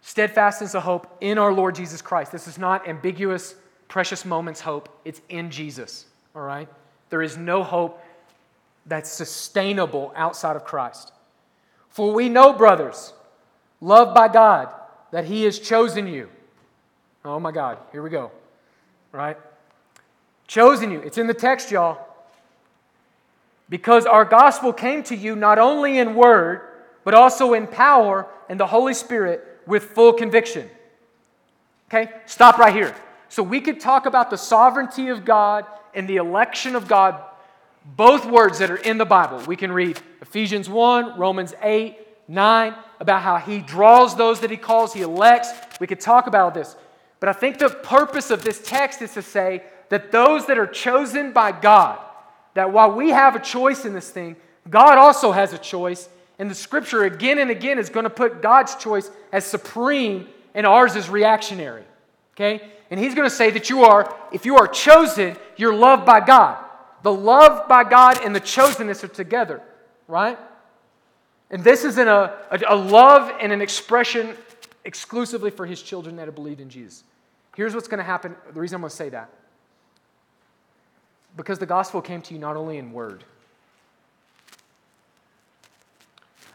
Steadfastness of hope in our Lord Jesus Christ. This is not ambiguous, precious moments hope. It's in Jesus, all right? There is no hope that's sustainable outside of Christ. For we know, brothers, loved by God, that He has chosen you. Oh my God, here we go, right? Chosen you. It's in the text, y'all. Because our gospel came to you not only in word, but also in power and the Holy Spirit with full conviction. Okay, stop right here. So we could talk about the sovereignty of God and the election of God, both words that are in the Bible. We can read Ephesians 1, Romans 8, 9, about how he draws those that he calls, he elects. We could talk about this. But I think the purpose of this text is to say that those that are chosen by God, that while we have a choice in this thing, God also has a choice. And the scripture again and again is going to put God's choice as supreme and ours is reactionary. Okay? And he's going to say that you are, if you are chosen, you're loved by God. The love by God and the chosenness are together, right? And this isn't a, a, a love and an expression exclusively for his children that have believed in Jesus. Here's what's going to happen. The reason I'm going to say that because the gospel came to you not only in word.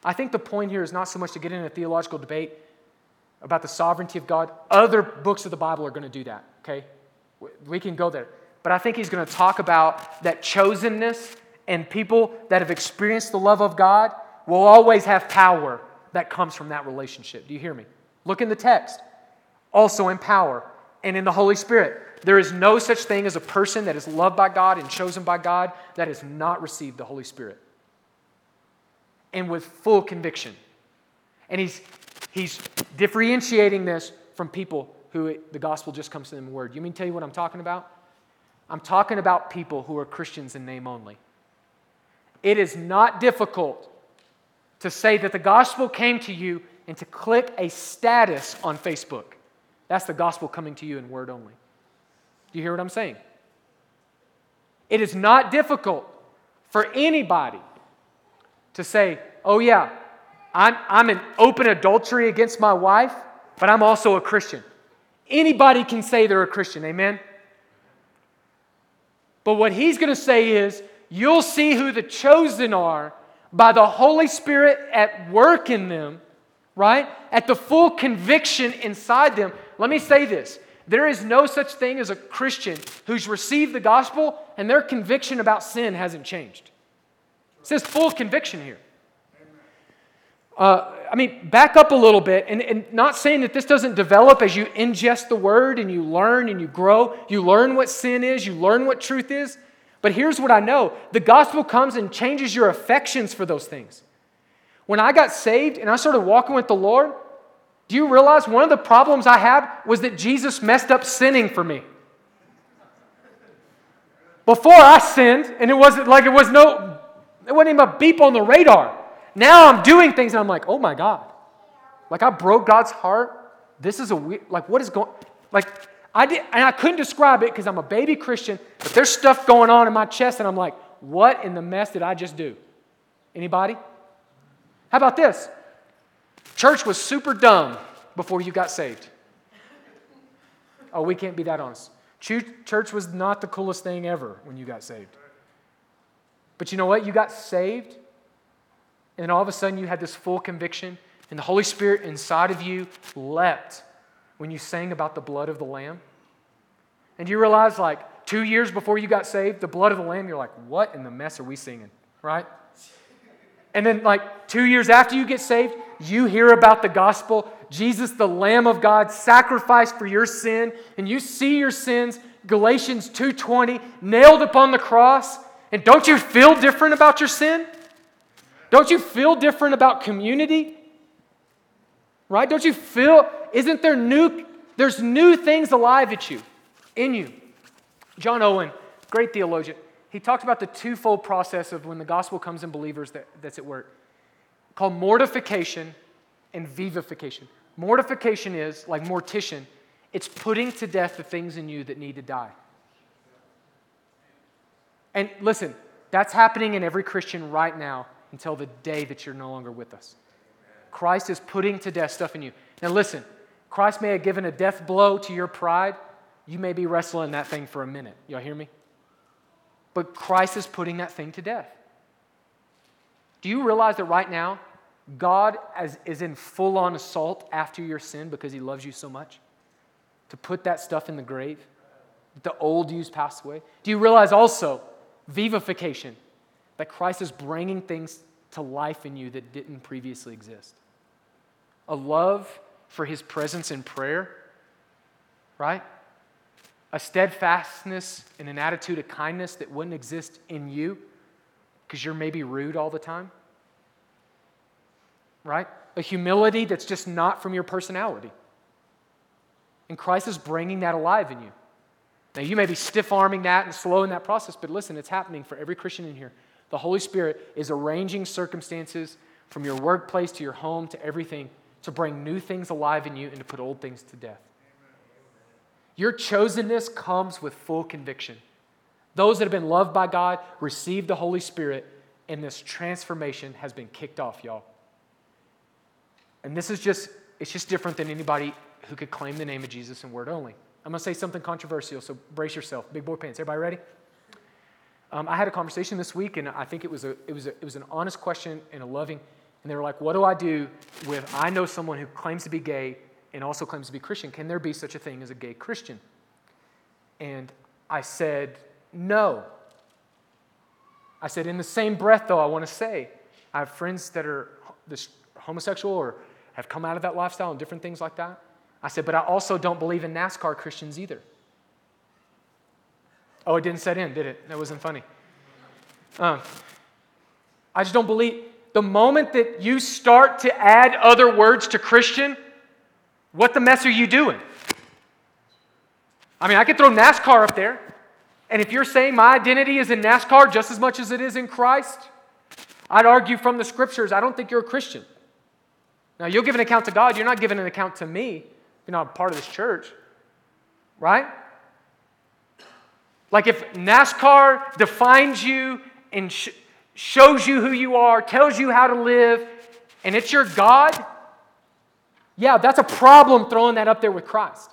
I think the point here is not so much to get in a theological debate about the sovereignty of God. Other books of the Bible are going to do that, okay? We can go there. But I think he's going to talk about that chosenness and people that have experienced the love of God will always have power that comes from that relationship. Do you hear me? Look in the text. Also in power and in the Holy Spirit. There is no such thing as a person that is loved by God and chosen by God that has not received the Holy Spirit. And with full conviction. And he's, he's differentiating this from people who the gospel just comes to them in word. You mean tell you what I'm talking about? I'm talking about people who are Christians in name only. It is not difficult to say that the gospel came to you and to click a status on Facebook. That's the gospel coming to you in word only. Do you hear what I'm saying? It is not difficult for anybody to say, oh, yeah, I'm, I'm in open adultery against my wife, but I'm also a Christian. Anybody can say they're a Christian, amen? But what he's going to say is, you'll see who the chosen are by the Holy Spirit at work in them, right? At the full conviction inside them. Let me say this there is no such thing as a Christian who's received the gospel and their conviction about sin hasn't changed. It says full conviction here. Uh, I mean, back up a little bit, and, and not saying that this doesn't develop as you ingest the word and you learn and you grow. You learn what sin is, you learn what truth is. But here's what I know the gospel comes and changes your affections for those things. When I got saved and I started walking with the Lord, do you realize one of the problems I had was that Jesus messed up sinning for me? Before I sinned, and it wasn't like it was no, it wasn't even a beep on the radar. Now I'm doing things and I'm like, oh my God. Like I broke God's heart. This is a weird, like what is going, like I did, and I couldn't describe it because I'm a baby Christian, but there's stuff going on in my chest and I'm like, what in the mess did I just do? Anybody? How about this? Church was super dumb before you got saved. Oh, we can't be that honest. Church was not the coolest thing ever when you got saved. But you know what? You got saved, and all of a sudden you had this full conviction, and the Holy Spirit inside of you leapt when you sang about the blood of the Lamb. And you realize, like, two years before you got saved, the blood of the Lamb, you're like, what in the mess are we singing? Right? And then, like, two years after you get saved, you hear about the gospel. Jesus, the Lamb of God, sacrificed for your sin, and you see your sins, Galatians 2:20, nailed upon the cross. And don't you feel different about your sin? Don't you feel different about community? Right? Don't you feel, isn't there new, there's new things alive at you, in you. John Owen, great theologian, he talks about the twofold process of when the gospel comes in believers that, that's at work called mortification and vivification. Mortification is, like mortician, it's putting to death the things in you that need to die. And listen, that's happening in every Christian right now until the day that you're no longer with us. Christ is putting to death stuff in you. Now, listen, Christ may have given a death blow to your pride. You may be wrestling that thing for a minute. Y'all hear me? But Christ is putting that thing to death. Do you realize that right now, God is in full on assault after your sin because he loves you so much? To put that stuff in the grave? The old you's passed away? Do you realize also vivification? That Christ is bringing things to life in you that didn't previously exist. A love for his presence in prayer, right? A steadfastness and an attitude of kindness that wouldn't exist in you because you're maybe rude all the time, right? A humility that's just not from your personality. And Christ is bringing that alive in you. Now, you may be stiff arming that and slowing that process, but listen, it's happening for every Christian in here. The Holy Spirit is arranging circumstances from your workplace to your home to everything to bring new things alive in you and to put old things to death. Your chosenness comes with full conviction. Those that have been loved by God receive the Holy Spirit, and this transformation has been kicked off, y'all. And this is just, it's just different than anybody who could claim the name of Jesus in word only. I'm going to say something controversial, so brace yourself. Big boy pants. Everybody ready? Um, I had a conversation this week, and I think it was, a, it, was a, it was an honest question and a loving. And they were like, What do I do with I know someone who claims to be gay and also claims to be Christian? Can there be such a thing as a gay Christian? And I said, No. I said, In the same breath, though, I want to say, I have friends that are homosexual or have come out of that lifestyle and different things like that. I said, But I also don't believe in NASCAR Christians either. Oh, it didn't set in, did it? That wasn't funny. Uh, I just don't believe. The moment that you start to add other words to Christian, what the mess are you doing? I mean, I could throw NASCAR up there. And if you're saying my identity is in NASCAR just as much as it is in Christ, I'd argue from the scriptures, I don't think you're a Christian. Now, you'll give an account to God, you're not giving an account to me. You're not part of this church, right? Like if NASCAR defines you and sh- shows you who you are, tells you how to live, and it's your God, yeah, that's a problem throwing that up there with Christ.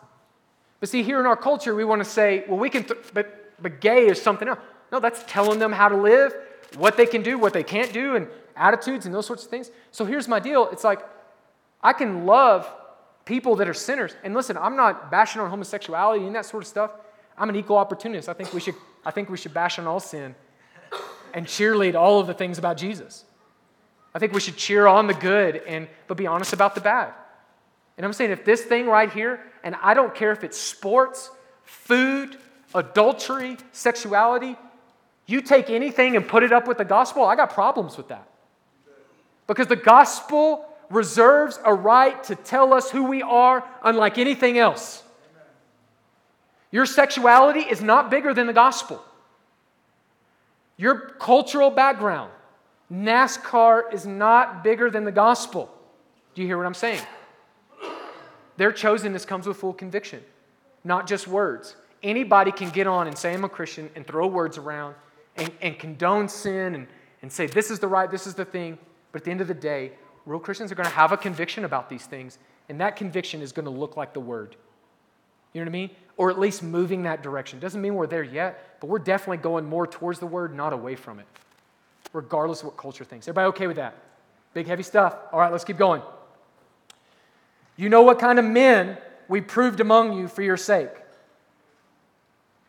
But see, here in our culture, we want to say, well, we can, th- but, but gay is something else. No, that's telling them how to live, what they can do, what they can't do, and attitudes and those sorts of things. So here's my deal it's like, I can love people that are sinners. And listen, I'm not bashing on homosexuality and that sort of stuff. I'm an equal opportunist. I think we should, I think we should bash on all sin and cheerlead all of the things about Jesus. I think we should cheer on the good and but be honest about the bad. And I'm saying if this thing right here, and I don't care if it's sports, food, adultery, sexuality, you take anything and put it up with the gospel, I got problems with that. Because the gospel reserves a right to tell us who we are unlike anything else. Your sexuality is not bigger than the gospel. Your cultural background, NASCAR is not bigger than the gospel. Do you hear what I'm saying? Their chosenness comes with full conviction, not just words. Anybody can get on and say, I'm a Christian, and throw words around and, and condone sin and, and say, this is the right, this is the thing. But at the end of the day, real Christians are going to have a conviction about these things, and that conviction is going to look like the word. You know what I mean? Or at least moving that direction. Doesn't mean we're there yet, but we're definitely going more towards the word, not away from it, regardless of what culture thinks. Everybody okay with that? Big, heavy stuff. All right, let's keep going. You know what kind of men we proved among you for your sake.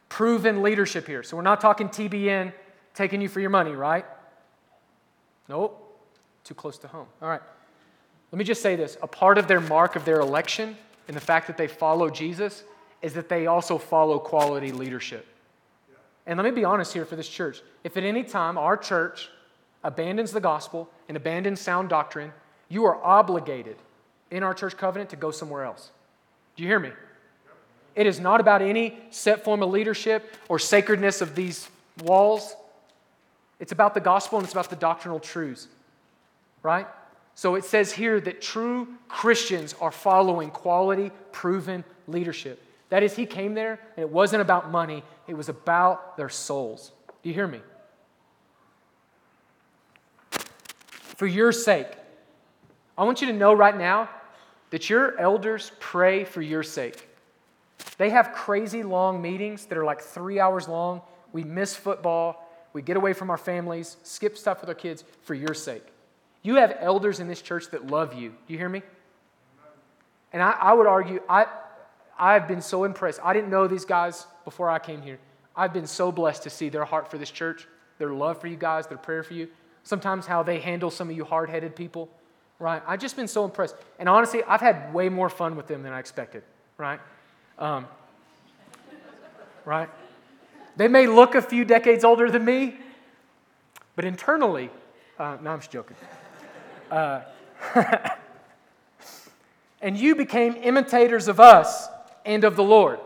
Proven leadership here. So we're not talking TBN taking you for your money, right? Nope. Too close to home. All right. Let me just say this a part of their mark of their election and the fact that they follow Jesus is that they also follow quality leadership. And let me be honest here for this church. If at any time our church abandons the gospel and abandons sound doctrine, you are obligated in our church covenant to go somewhere else. Do you hear me? It is not about any set form of leadership or sacredness of these walls. It's about the gospel and it's about the doctrinal truths, right? So it says here that true Christians are following quality, proven leadership. That is, he came there and it wasn't about money, it was about their souls. Do you hear me? For your sake, I want you to know right now that your elders pray for your sake. They have crazy long meetings that are like three hours long. We miss football. We get away from our families, skip stuff with our kids for your sake. You have elders in this church that love you. Do you hear me? And I, I would argue, I, I've been so impressed. I didn't know these guys before I came here. I've been so blessed to see their heart for this church, their love for you guys, their prayer for you. Sometimes how they handle some of you hard headed people, right? I've just been so impressed. And honestly, I've had way more fun with them than I expected, right? Um, right? They may look a few decades older than me, but internally, uh, no, I'm just joking. Uh, and you became imitators of us and of the Lord.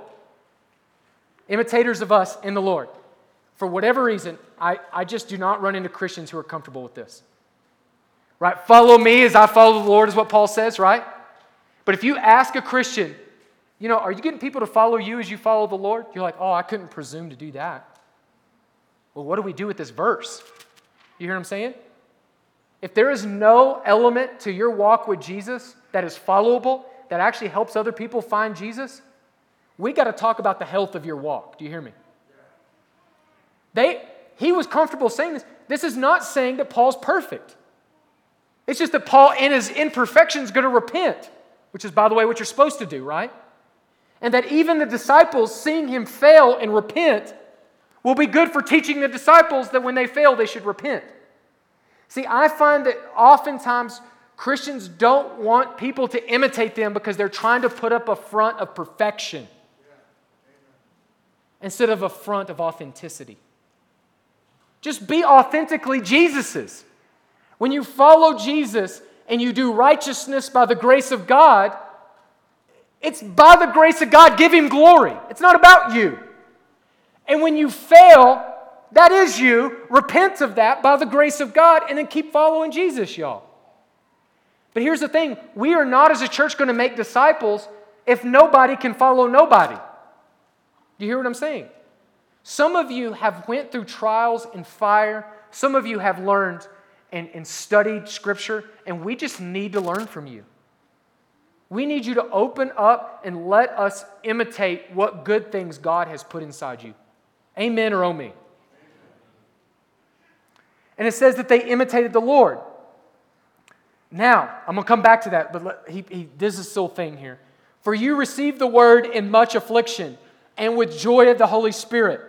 Imitators of us in the Lord. For whatever reason, I, I just do not run into Christians who are comfortable with this. Right? Follow me as I follow the Lord, is what Paul says, right? But if you ask a Christian, you know, are you getting people to follow you as you follow the Lord? You're like, oh, I couldn't presume to do that. Well, what do we do with this verse? You hear what I'm saying? If there is no element to your walk with Jesus that is followable, that actually helps other people find Jesus, we got to talk about the health of your walk. Do you hear me? They, he was comfortable saying this. This is not saying that Paul's perfect. It's just that Paul, in his imperfection, is going to repent, which is, by the way, what you're supposed to do, right? And that even the disciples, seeing him fail and repent, will be good for teaching the disciples that when they fail, they should repent. See, I find that oftentimes Christians don't want people to imitate them because they're trying to put up a front of perfection instead of a front of authenticity. Just be authentically Jesus's. When you follow Jesus and you do righteousness by the grace of God, it's by the grace of God, give Him glory. It's not about you. And when you fail, that is you. Repent of that by the grace of God and then keep following Jesus, y'all. But here's the thing we are not, as a church, going to make disciples if nobody can follow nobody. Do you hear what I'm saying? Some of you have went through trials and fire. Some of you have learned and, and studied Scripture, and we just need to learn from you. We need you to open up and let us imitate what good things God has put inside you. Amen or oh me. And it says that they imitated the Lord. Now, I'm going to come back to that, but let, he, he this little thing here. For you received the word in much affliction and with joy of the Holy Spirit.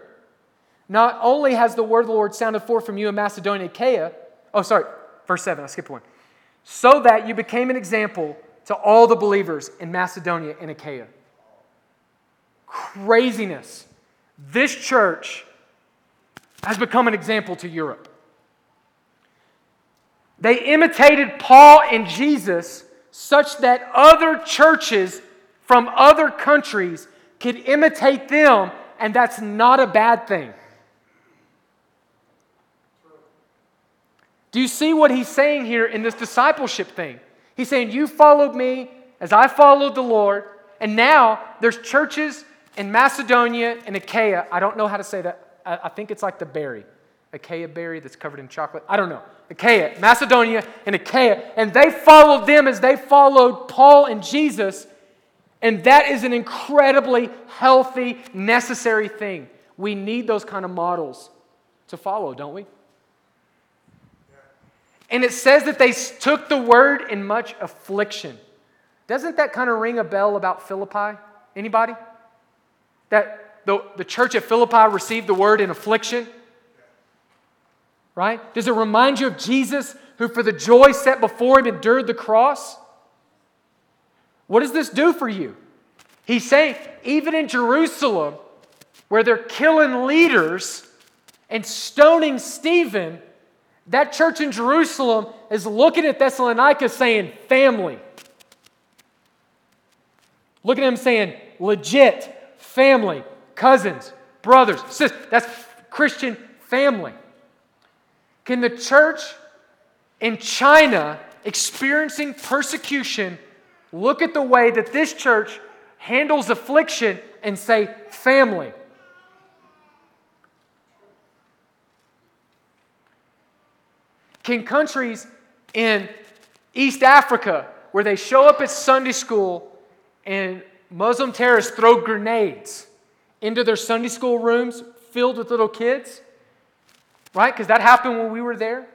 Not only has the word of the Lord sounded forth from you in Macedonia and Achaia, oh, sorry, verse 7, I skipped one. So that you became an example to all the believers in Macedonia and Achaia. Craziness. This church has become an example to Europe. They imitated Paul and Jesus such that other churches from other countries could imitate them, and that's not a bad thing. Do you see what he's saying here in this discipleship thing? He's saying, You followed me as I followed the Lord, and now there's churches in Macedonia and Achaia. I don't know how to say that. I think it's like the berry, Achaia berry that's covered in chocolate. I don't know. Achaia, Macedonia, and Achaia. And they followed them as they followed Paul and Jesus. And that is an incredibly healthy, necessary thing. We need those kind of models to follow, don't we? And it says that they took the word in much affliction. Doesn't that kind of ring a bell about Philippi? Anybody? That the, the church at Philippi received the word in affliction? right? Does it remind you of Jesus who, for the joy set before him, endured the cross? What does this do for you? He's saying, even in Jerusalem, where they're killing leaders and stoning Stephen, that church in Jerusalem is looking at Thessalonica saying, family. Looking at him saying, legit, family, cousins, brothers, sisters. That's Christian family. Can the church in China experiencing persecution look at the way that this church handles affliction and say, family? Can countries in East Africa, where they show up at Sunday school and Muslim terrorists throw grenades into their Sunday school rooms filled with little kids, right? Because that happened when we were there.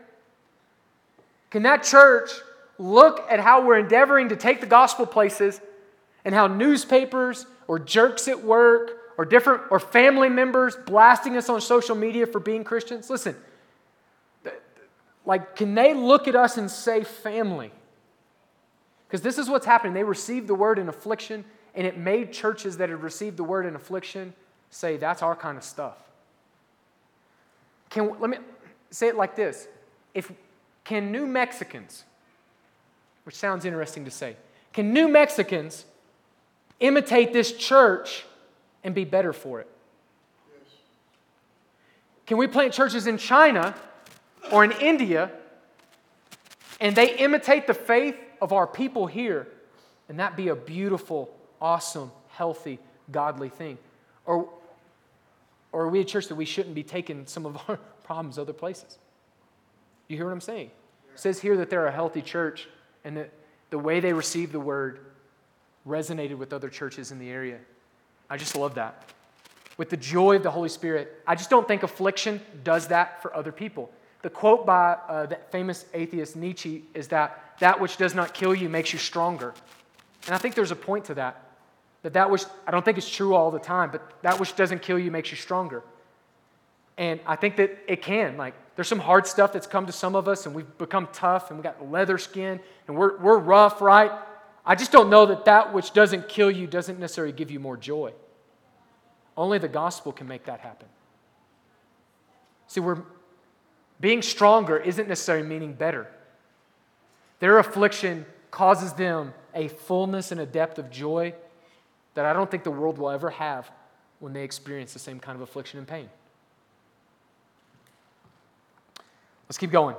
Can that church look at how we're endeavoring to take the gospel places and how newspapers or jerks at work or different or family members blasting us on social media for being Christians? Listen, like, can they look at us and say family? Because this is what's happening. They received the word in affliction, and it made churches that had received the word in affliction say, that's our kind of stuff. Can, let me say it like this. If, can New Mexicans, which sounds interesting to say, can New Mexicans imitate this church and be better for it? Yes. Can we plant churches in China or in India and they imitate the faith of our people here and that be a beautiful, awesome, healthy, godly thing? Or, or are we a church that we shouldn't be taking some of our problems other places? You hear what I'm saying? It says here that they're a healthy church and that the way they received the word resonated with other churches in the area. I just love that. With the joy of the Holy Spirit, I just don't think affliction does that for other people. The quote by uh, the famous atheist Nietzsche is that that which does not kill you makes you stronger. And I think there's a point to that. That that which, I don't think it's true all the time, but that which doesn't kill you makes you stronger. And I think that it can. Like, there's some hard stuff that's come to some of us, and we've become tough, and we got leather skin, and we're, we're rough, right? I just don't know that that which doesn't kill you doesn't necessarily give you more joy. Only the gospel can make that happen. See, we're being stronger isn't necessarily meaning better. Their affliction causes them a fullness and a depth of joy that I don't think the world will ever have when they experience the same kind of affliction and pain. Let's keep going.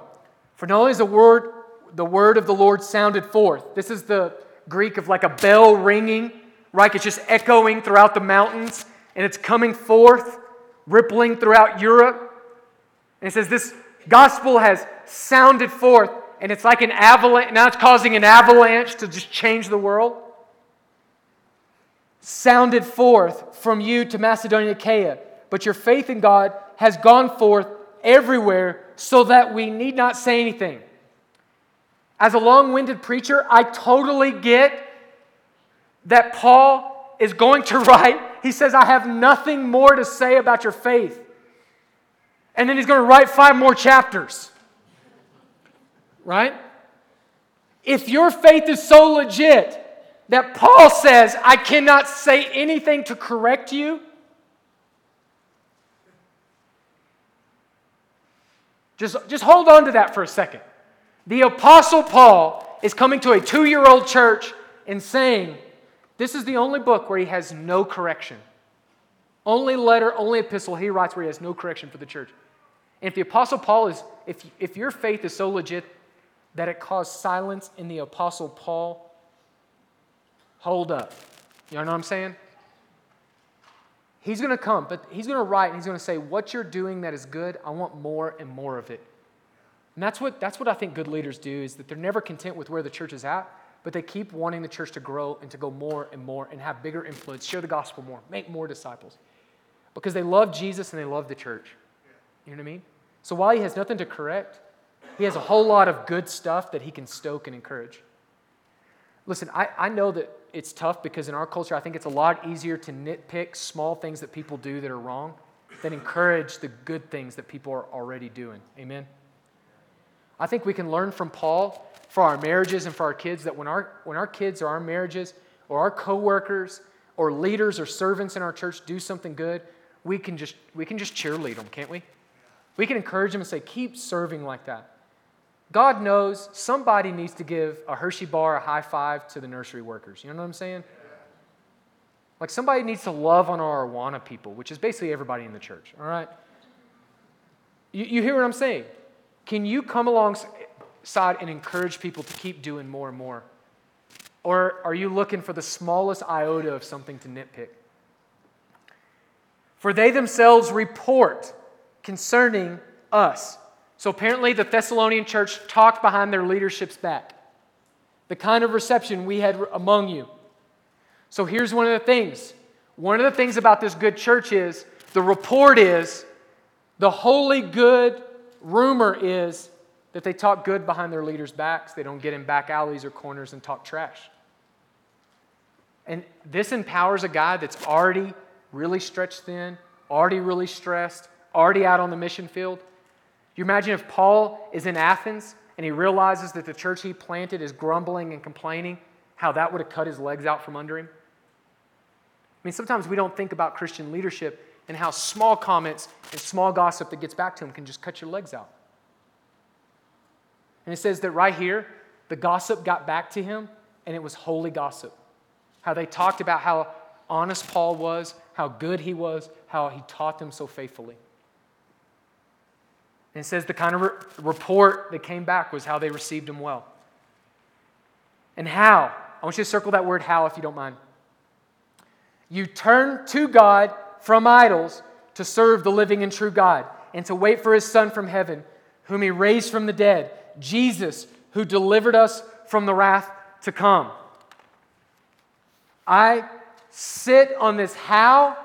For not only is the word, the word of the Lord sounded forth, this is the Greek of like a bell ringing, right? It's just echoing throughout the mountains and it's coming forth, rippling throughout Europe. And it says this gospel has sounded forth and it's like an avalanche. Now it's causing an avalanche to just change the world. Sounded forth from you to Macedonia, Achaia, but your faith in God has gone forth everywhere so that we need not say anything. As a long winded preacher, I totally get that Paul is going to write. He says, I have nothing more to say about your faith. And then he's going to write five more chapters. Right? If your faith is so legit that Paul says, I cannot say anything to correct you, just, just hold on to that for a second. The Apostle Paul is coming to a two year old church and saying, This is the only book where he has no correction. Only letter, only epistle he writes where he has no correction for the church. And if the Apostle Paul is, if, if your faith is so legit that it caused silence in the Apostle Paul, hold up. You know what I'm saying? He's going to come, but he's going to write and he's going to say, What you're doing that is good, I want more and more of it. And that's what, that's what I think good leaders do, is that they're never content with where the church is at, but they keep wanting the church to grow and to go more and more and have bigger influence, share the gospel more, make more disciples. Because they love Jesus and they love the church. You know what I mean? So while he has nothing to correct, he has a whole lot of good stuff that he can stoke and encourage. Listen, I, I know that it's tough because in our culture, I think it's a lot easier to nitpick small things that people do that are wrong than encourage the good things that people are already doing. Amen? I think we can learn from Paul for our marriages and for our kids that when our, when our kids or our marriages or our coworkers or leaders or servants in our church do something good, we can just, we can just cheerlead them, can't we? We can encourage them and say, keep serving like that. God knows somebody needs to give a Hershey bar a high five to the nursery workers. You know what I'm saying? Like somebody needs to love on our Awana people, which is basically everybody in the church, all right? You, you hear what I'm saying? Can you come alongside and encourage people to keep doing more and more? Or are you looking for the smallest iota of something to nitpick? For they themselves report concerning us. So apparently, the Thessalonian church talked behind their leadership's back. The kind of reception we had among you. So here's one of the things. One of the things about this good church is the report is the holy good rumor is that they talk good behind their leaders' backs. They don't get in back alleys or corners and talk trash. And this empowers a guy that's already really stretched thin, already really stressed, already out on the mission field. You imagine if Paul is in Athens and he realizes that the church he planted is grumbling and complaining, how that would have cut his legs out from under him? I mean, sometimes we don't think about Christian leadership and how small comments and small gossip that gets back to him can just cut your legs out. And it says that right here, the gossip got back to him, and it was holy gossip. How they talked about how honest Paul was, how good he was, how he taught them so faithfully. And it says the kind of re- report that came back was how they received him well. And how? I want you to circle that word how if you don't mind. You turn to God from idols to serve the living and true God and to wait for his Son from heaven, whom he raised from the dead, Jesus, who delivered us from the wrath to come. I sit on this how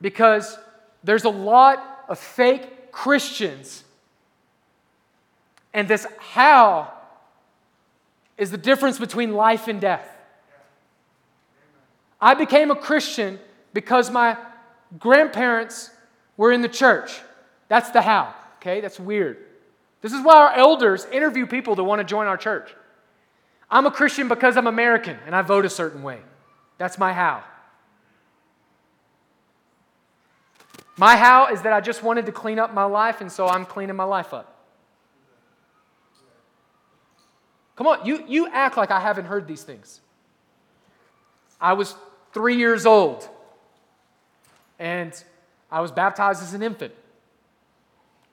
because there's a lot of fake Christians. And this how is the difference between life and death. I became a Christian because my grandparents were in the church. That's the how, okay? That's weird. This is why our elders interview people that want to join our church. I'm a Christian because I'm American and I vote a certain way. That's my how. My how is that I just wanted to clean up my life, and so I'm cleaning my life up. Come on, you, you act like I haven't heard these things. I was three years old, and I was baptized as an infant.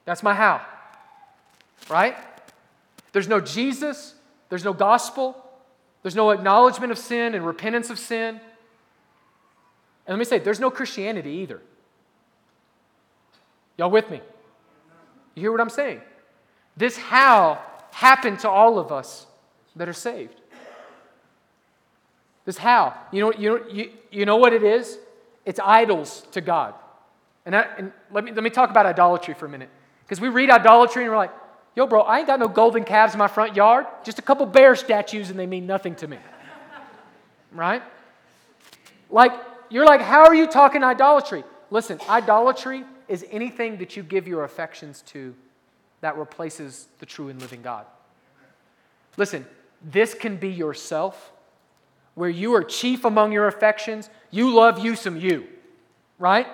That's my how. Right? There's no Jesus, there's no gospel, there's no acknowledgement of sin and repentance of sin. And let me say, there's no Christianity either. Y'all with me? You hear what I'm saying? This how happened to all of us that are saved. This how. You know, you know, you, know what it is? It's idols to God. And, I, and let, me, let me talk about idolatry for a minute. Because we read idolatry and we're like, Yo, bro, I ain't got no golden calves in my front yard. Just a couple bear statues and they mean nothing to me. right? Like, you're like, how are you talking idolatry? Listen, idolatry is anything that you give your affections to that replaces the true and living God. Listen, this can be yourself, where you are chief among your affections. You love you some you, right?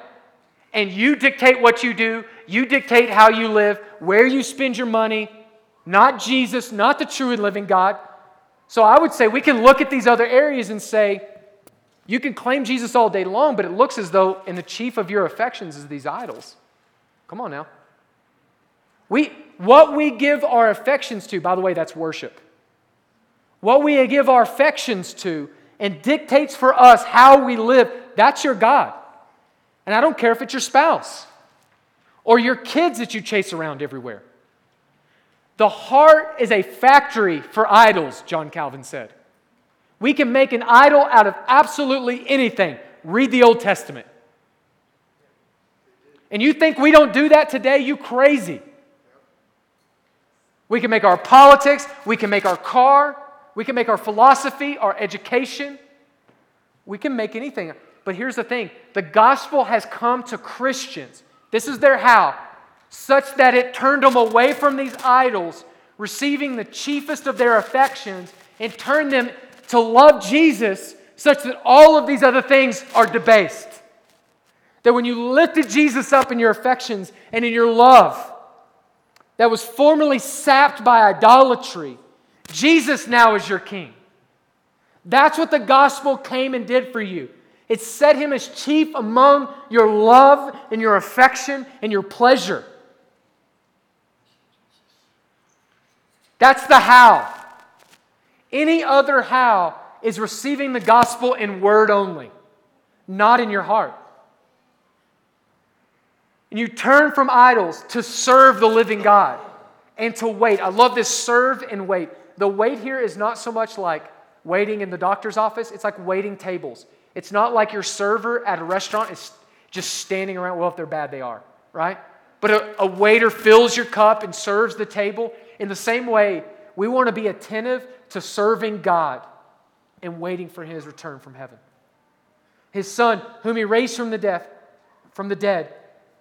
and you dictate what you do, you dictate how you live, where you spend your money, not Jesus, not the true and living God. So I would say we can look at these other areas and say, you can claim Jesus all day long, but it looks as though in the chief of your affections is these idols. Come on now. We, what we give our affections to, by the way, that's worship. What we give our affections to and dictates for us how we live, that's your God. And I don't care if it's your spouse or your kids that you chase around everywhere. The heart is a factory for idols, John Calvin said. We can make an idol out of absolutely anything. Read the Old Testament. And you think we don't do that today? You crazy. We can make our politics, we can make our car, we can make our philosophy, our education. We can make anything. But here's the thing the gospel has come to Christians. This is their how, such that it turned them away from these idols, receiving the chiefest of their affections, and turned them to love Jesus, such that all of these other things are debased. That when you lifted Jesus up in your affections and in your love, that was formerly sapped by idolatry, Jesus now is your king. That's what the gospel came and did for you. It set him as chief among your love and your affection and your pleasure. That's the how. Any other how is receiving the gospel in word only, not in your heart. And you turn from idols to serve the living God and to wait. I love this serve and wait. The wait here is not so much like waiting in the doctor's office, it's like waiting tables. It's not like your server at a restaurant is just standing around. Well, if they're bad, they are, right? But a, a waiter fills your cup and serves the table. In the same way, we want to be attentive to serving God and waiting for his return from heaven. His son, whom he raised from the death, from the dead,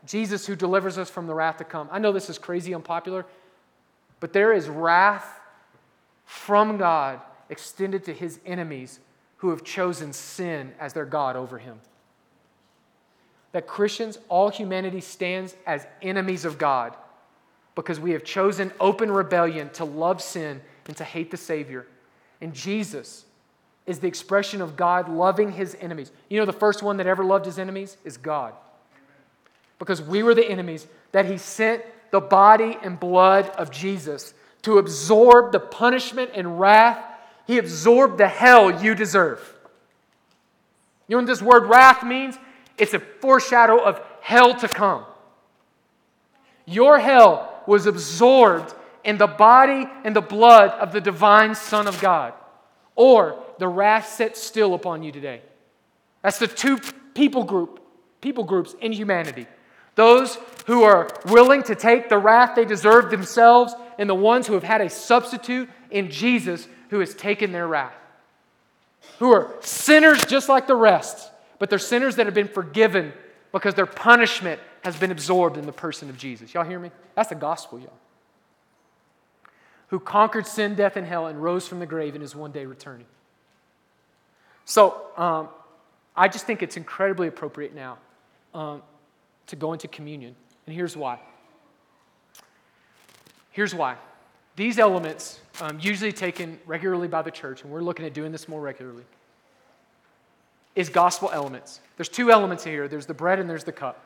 Jesus who delivers us from the wrath to come. I know this is crazy unpopular, but there is wrath from God extended to his enemies who have chosen sin as their God over him. That Christians, all humanity stands as enemies of God because we have chosen open rebellion to love sin and to hate the Savior. And Jesus is the expression of God loving his enemies. You know, the first one that ever loved his enemies is God. Because we were the enemies, that he sent the body and blood of Jesus to absorb the punishment and wrath. He absorbed the hell you deserve. You know what this word wrath means? It's a foreshadow of hell to come. Your hell was absorbed in the body and the blood of the divine Son of God, or the wrath set still upon you today. That's the two people group, people groups in humanity. Those who are willing to take the wrath they deserve themselves, and the ones who have had a substitute in Jesus who has taken their wrath. Who are sinners just like the rest, but they're sinners that have been forgiven because their punishment has been absorbed in the person of Jesus. Y'all hear me? That's the gospel, y'all. Who conquered sin, death, and hell and rose from the grave and is one day returning. So, um, I just think it's incredibly appropriate now um, to go into communion. And here's why. Here's why. These elements, um, usually taken regularly by the church, and we're looking at doing this more regularly, is gospel elements. There's two elements here there's the bread and there's the cup.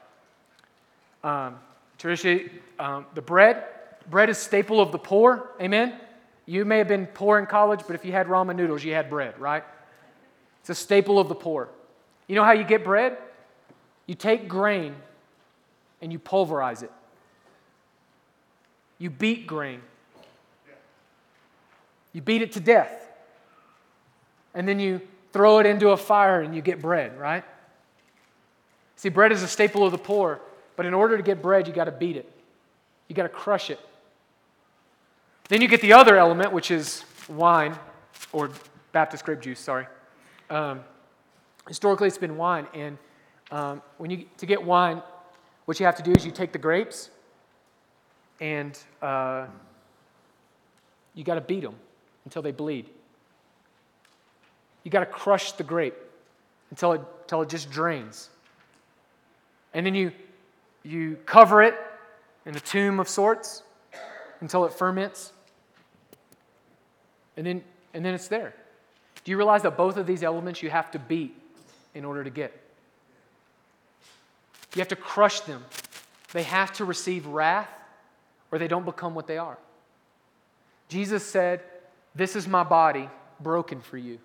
Um, traditionally, um, the bread, bread is staple of the poor. Amen? You may have been poor in college, but if you had ramen noodles, you had bread, right? It's a staple of the poor. You know how you get bread? You take grain and you pulverize it. You beat grain. You beat it to death. And then you throw it into a fire and you get bread, right? See, bread is a staple of the poor, but in order to get bread, you got to beat it. You got to crush it. Then you get the other element, which is wine, or Baptist grape juice, sorry. Um, historically, it's been wine. And um, when you, to get wine, what you have to do is you take the grapes and uh, you got to beat them until they bleed. You got to crush the grape until it, until it just drains. And then you, you cover it in a tomb of sorts until it ferments. And then, and then it's there. Do you realize that both of these elements you have to beat in order to get? You have to crush them. They have to receive wrath or they don't become what they are. Jesus said, This is my body broken for you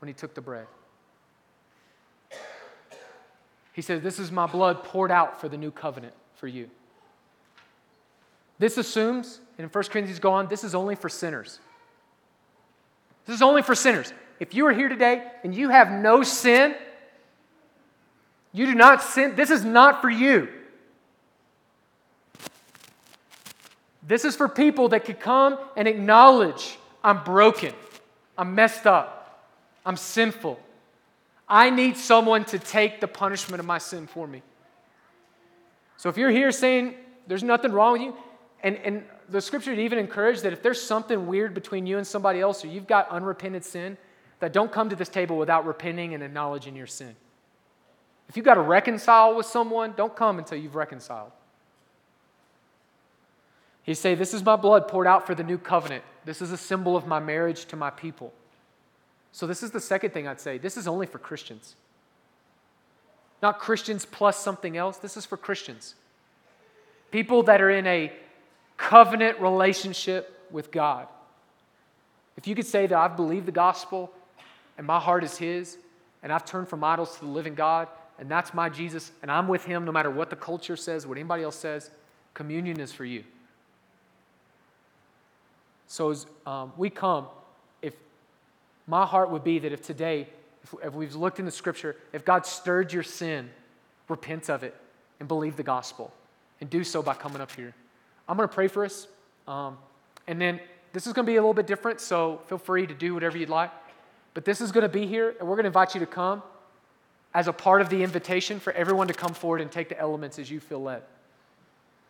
when he took the bread. He said, This is my blood poured out for the new covenant for you. This assumes, and in 1 Corinthians go on, this is only for sinners. This is only for sinners. If you are here today and you have no sin, you do not sin. This is not for you. This is for people that could come and acknowledge I'm broken, I'm messed up, I'm sinful. I need someone to take the punishment of my sin for me. So if you're here saying there's nothing wrong with you, and, and the scripture even encourage that if there's something weird between you and somebody else, or you've got unrepented sin, that don't come to this table without repenting and acknowledging your sin. If you've got to reconcile with someone, don't come until you've reconciled. He say, This is my blood poured out for the new covenant. This is a symbol of my marriage to my people. So, this is the second thing I'd say. This is only for Christians. not Christians plus something else. This is for Christians. People that are in a covenant relationship with God. If you could say that I've believed the gospel and my heart is His, and I've turned from idols to the living God, and that's my Jesus, and I'm with Him no matter what the culture says, what anybody else says, communion is for you. So as um, we come, if my heart would be that if today, if, if we've looked in the scripture, if God stirred your sin, repent of it and believe the gospel, and do so by coming up here. I'm going to pray for us, um, and then this is going to be a little bit different, so feel free to do whatever you'd like. But this is going to be here, and we're going to invite you to come as a part of the invitation for everyone to come forward and take the elements as you feel led.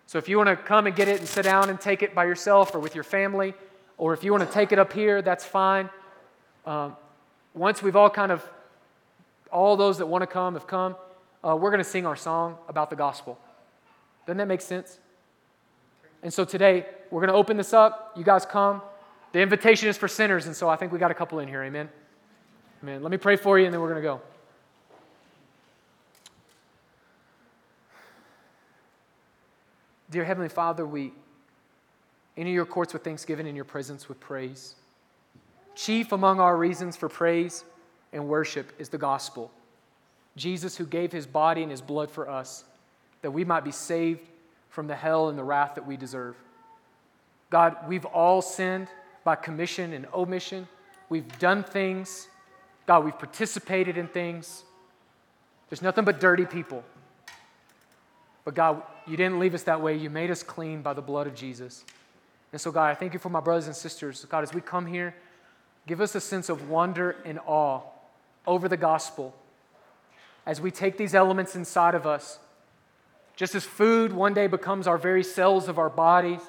So if you want to come and get it and sit down and take it by yourself or with your family, or if you want to take it up here, that's fine. Um, once we've all kind of, all those that want to come have come, uh, we're going to sing our song about the gospel. Doesn't that make sense? And so today, we're going to open this up. You guys come. The invitation is for sinners, and so I think we got a couple in here. Amen. Amen. Let me pray for you, and then we're going to go. Dear Heavenly Father, we enter your courts with thanksgiving and your presence with praise. Chief among our reasons for praise and worship is the gospel. Jesus, who gave his body and his blood for us, that we might be saved from the hell and the wrath that we deserve. God, we've all sinned by commission and omission. We've done things. God, we've participated in things. There's nothing but dirty people. But God, you didn't leave us that way. You made us clean by the blood of Jesus. And so, God, I thank you for my brothers and sisters. God, as we come here, give us a sense of wonder and awe over the gospel as we take these elements inside of us. Just as food one day becomes our very cells of our bodies,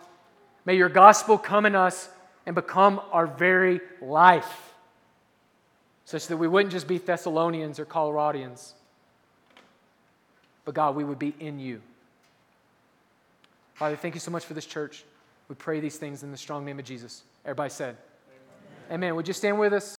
may your gospel come in us and become our very life, such that we wouldn't just be Thessalonians or Coloradians, but God, we would be in you. Father, thank you so much for this church. We pray these things in the strong name of Jesus. Everybody said, Amen. Amen. Would you stand with us?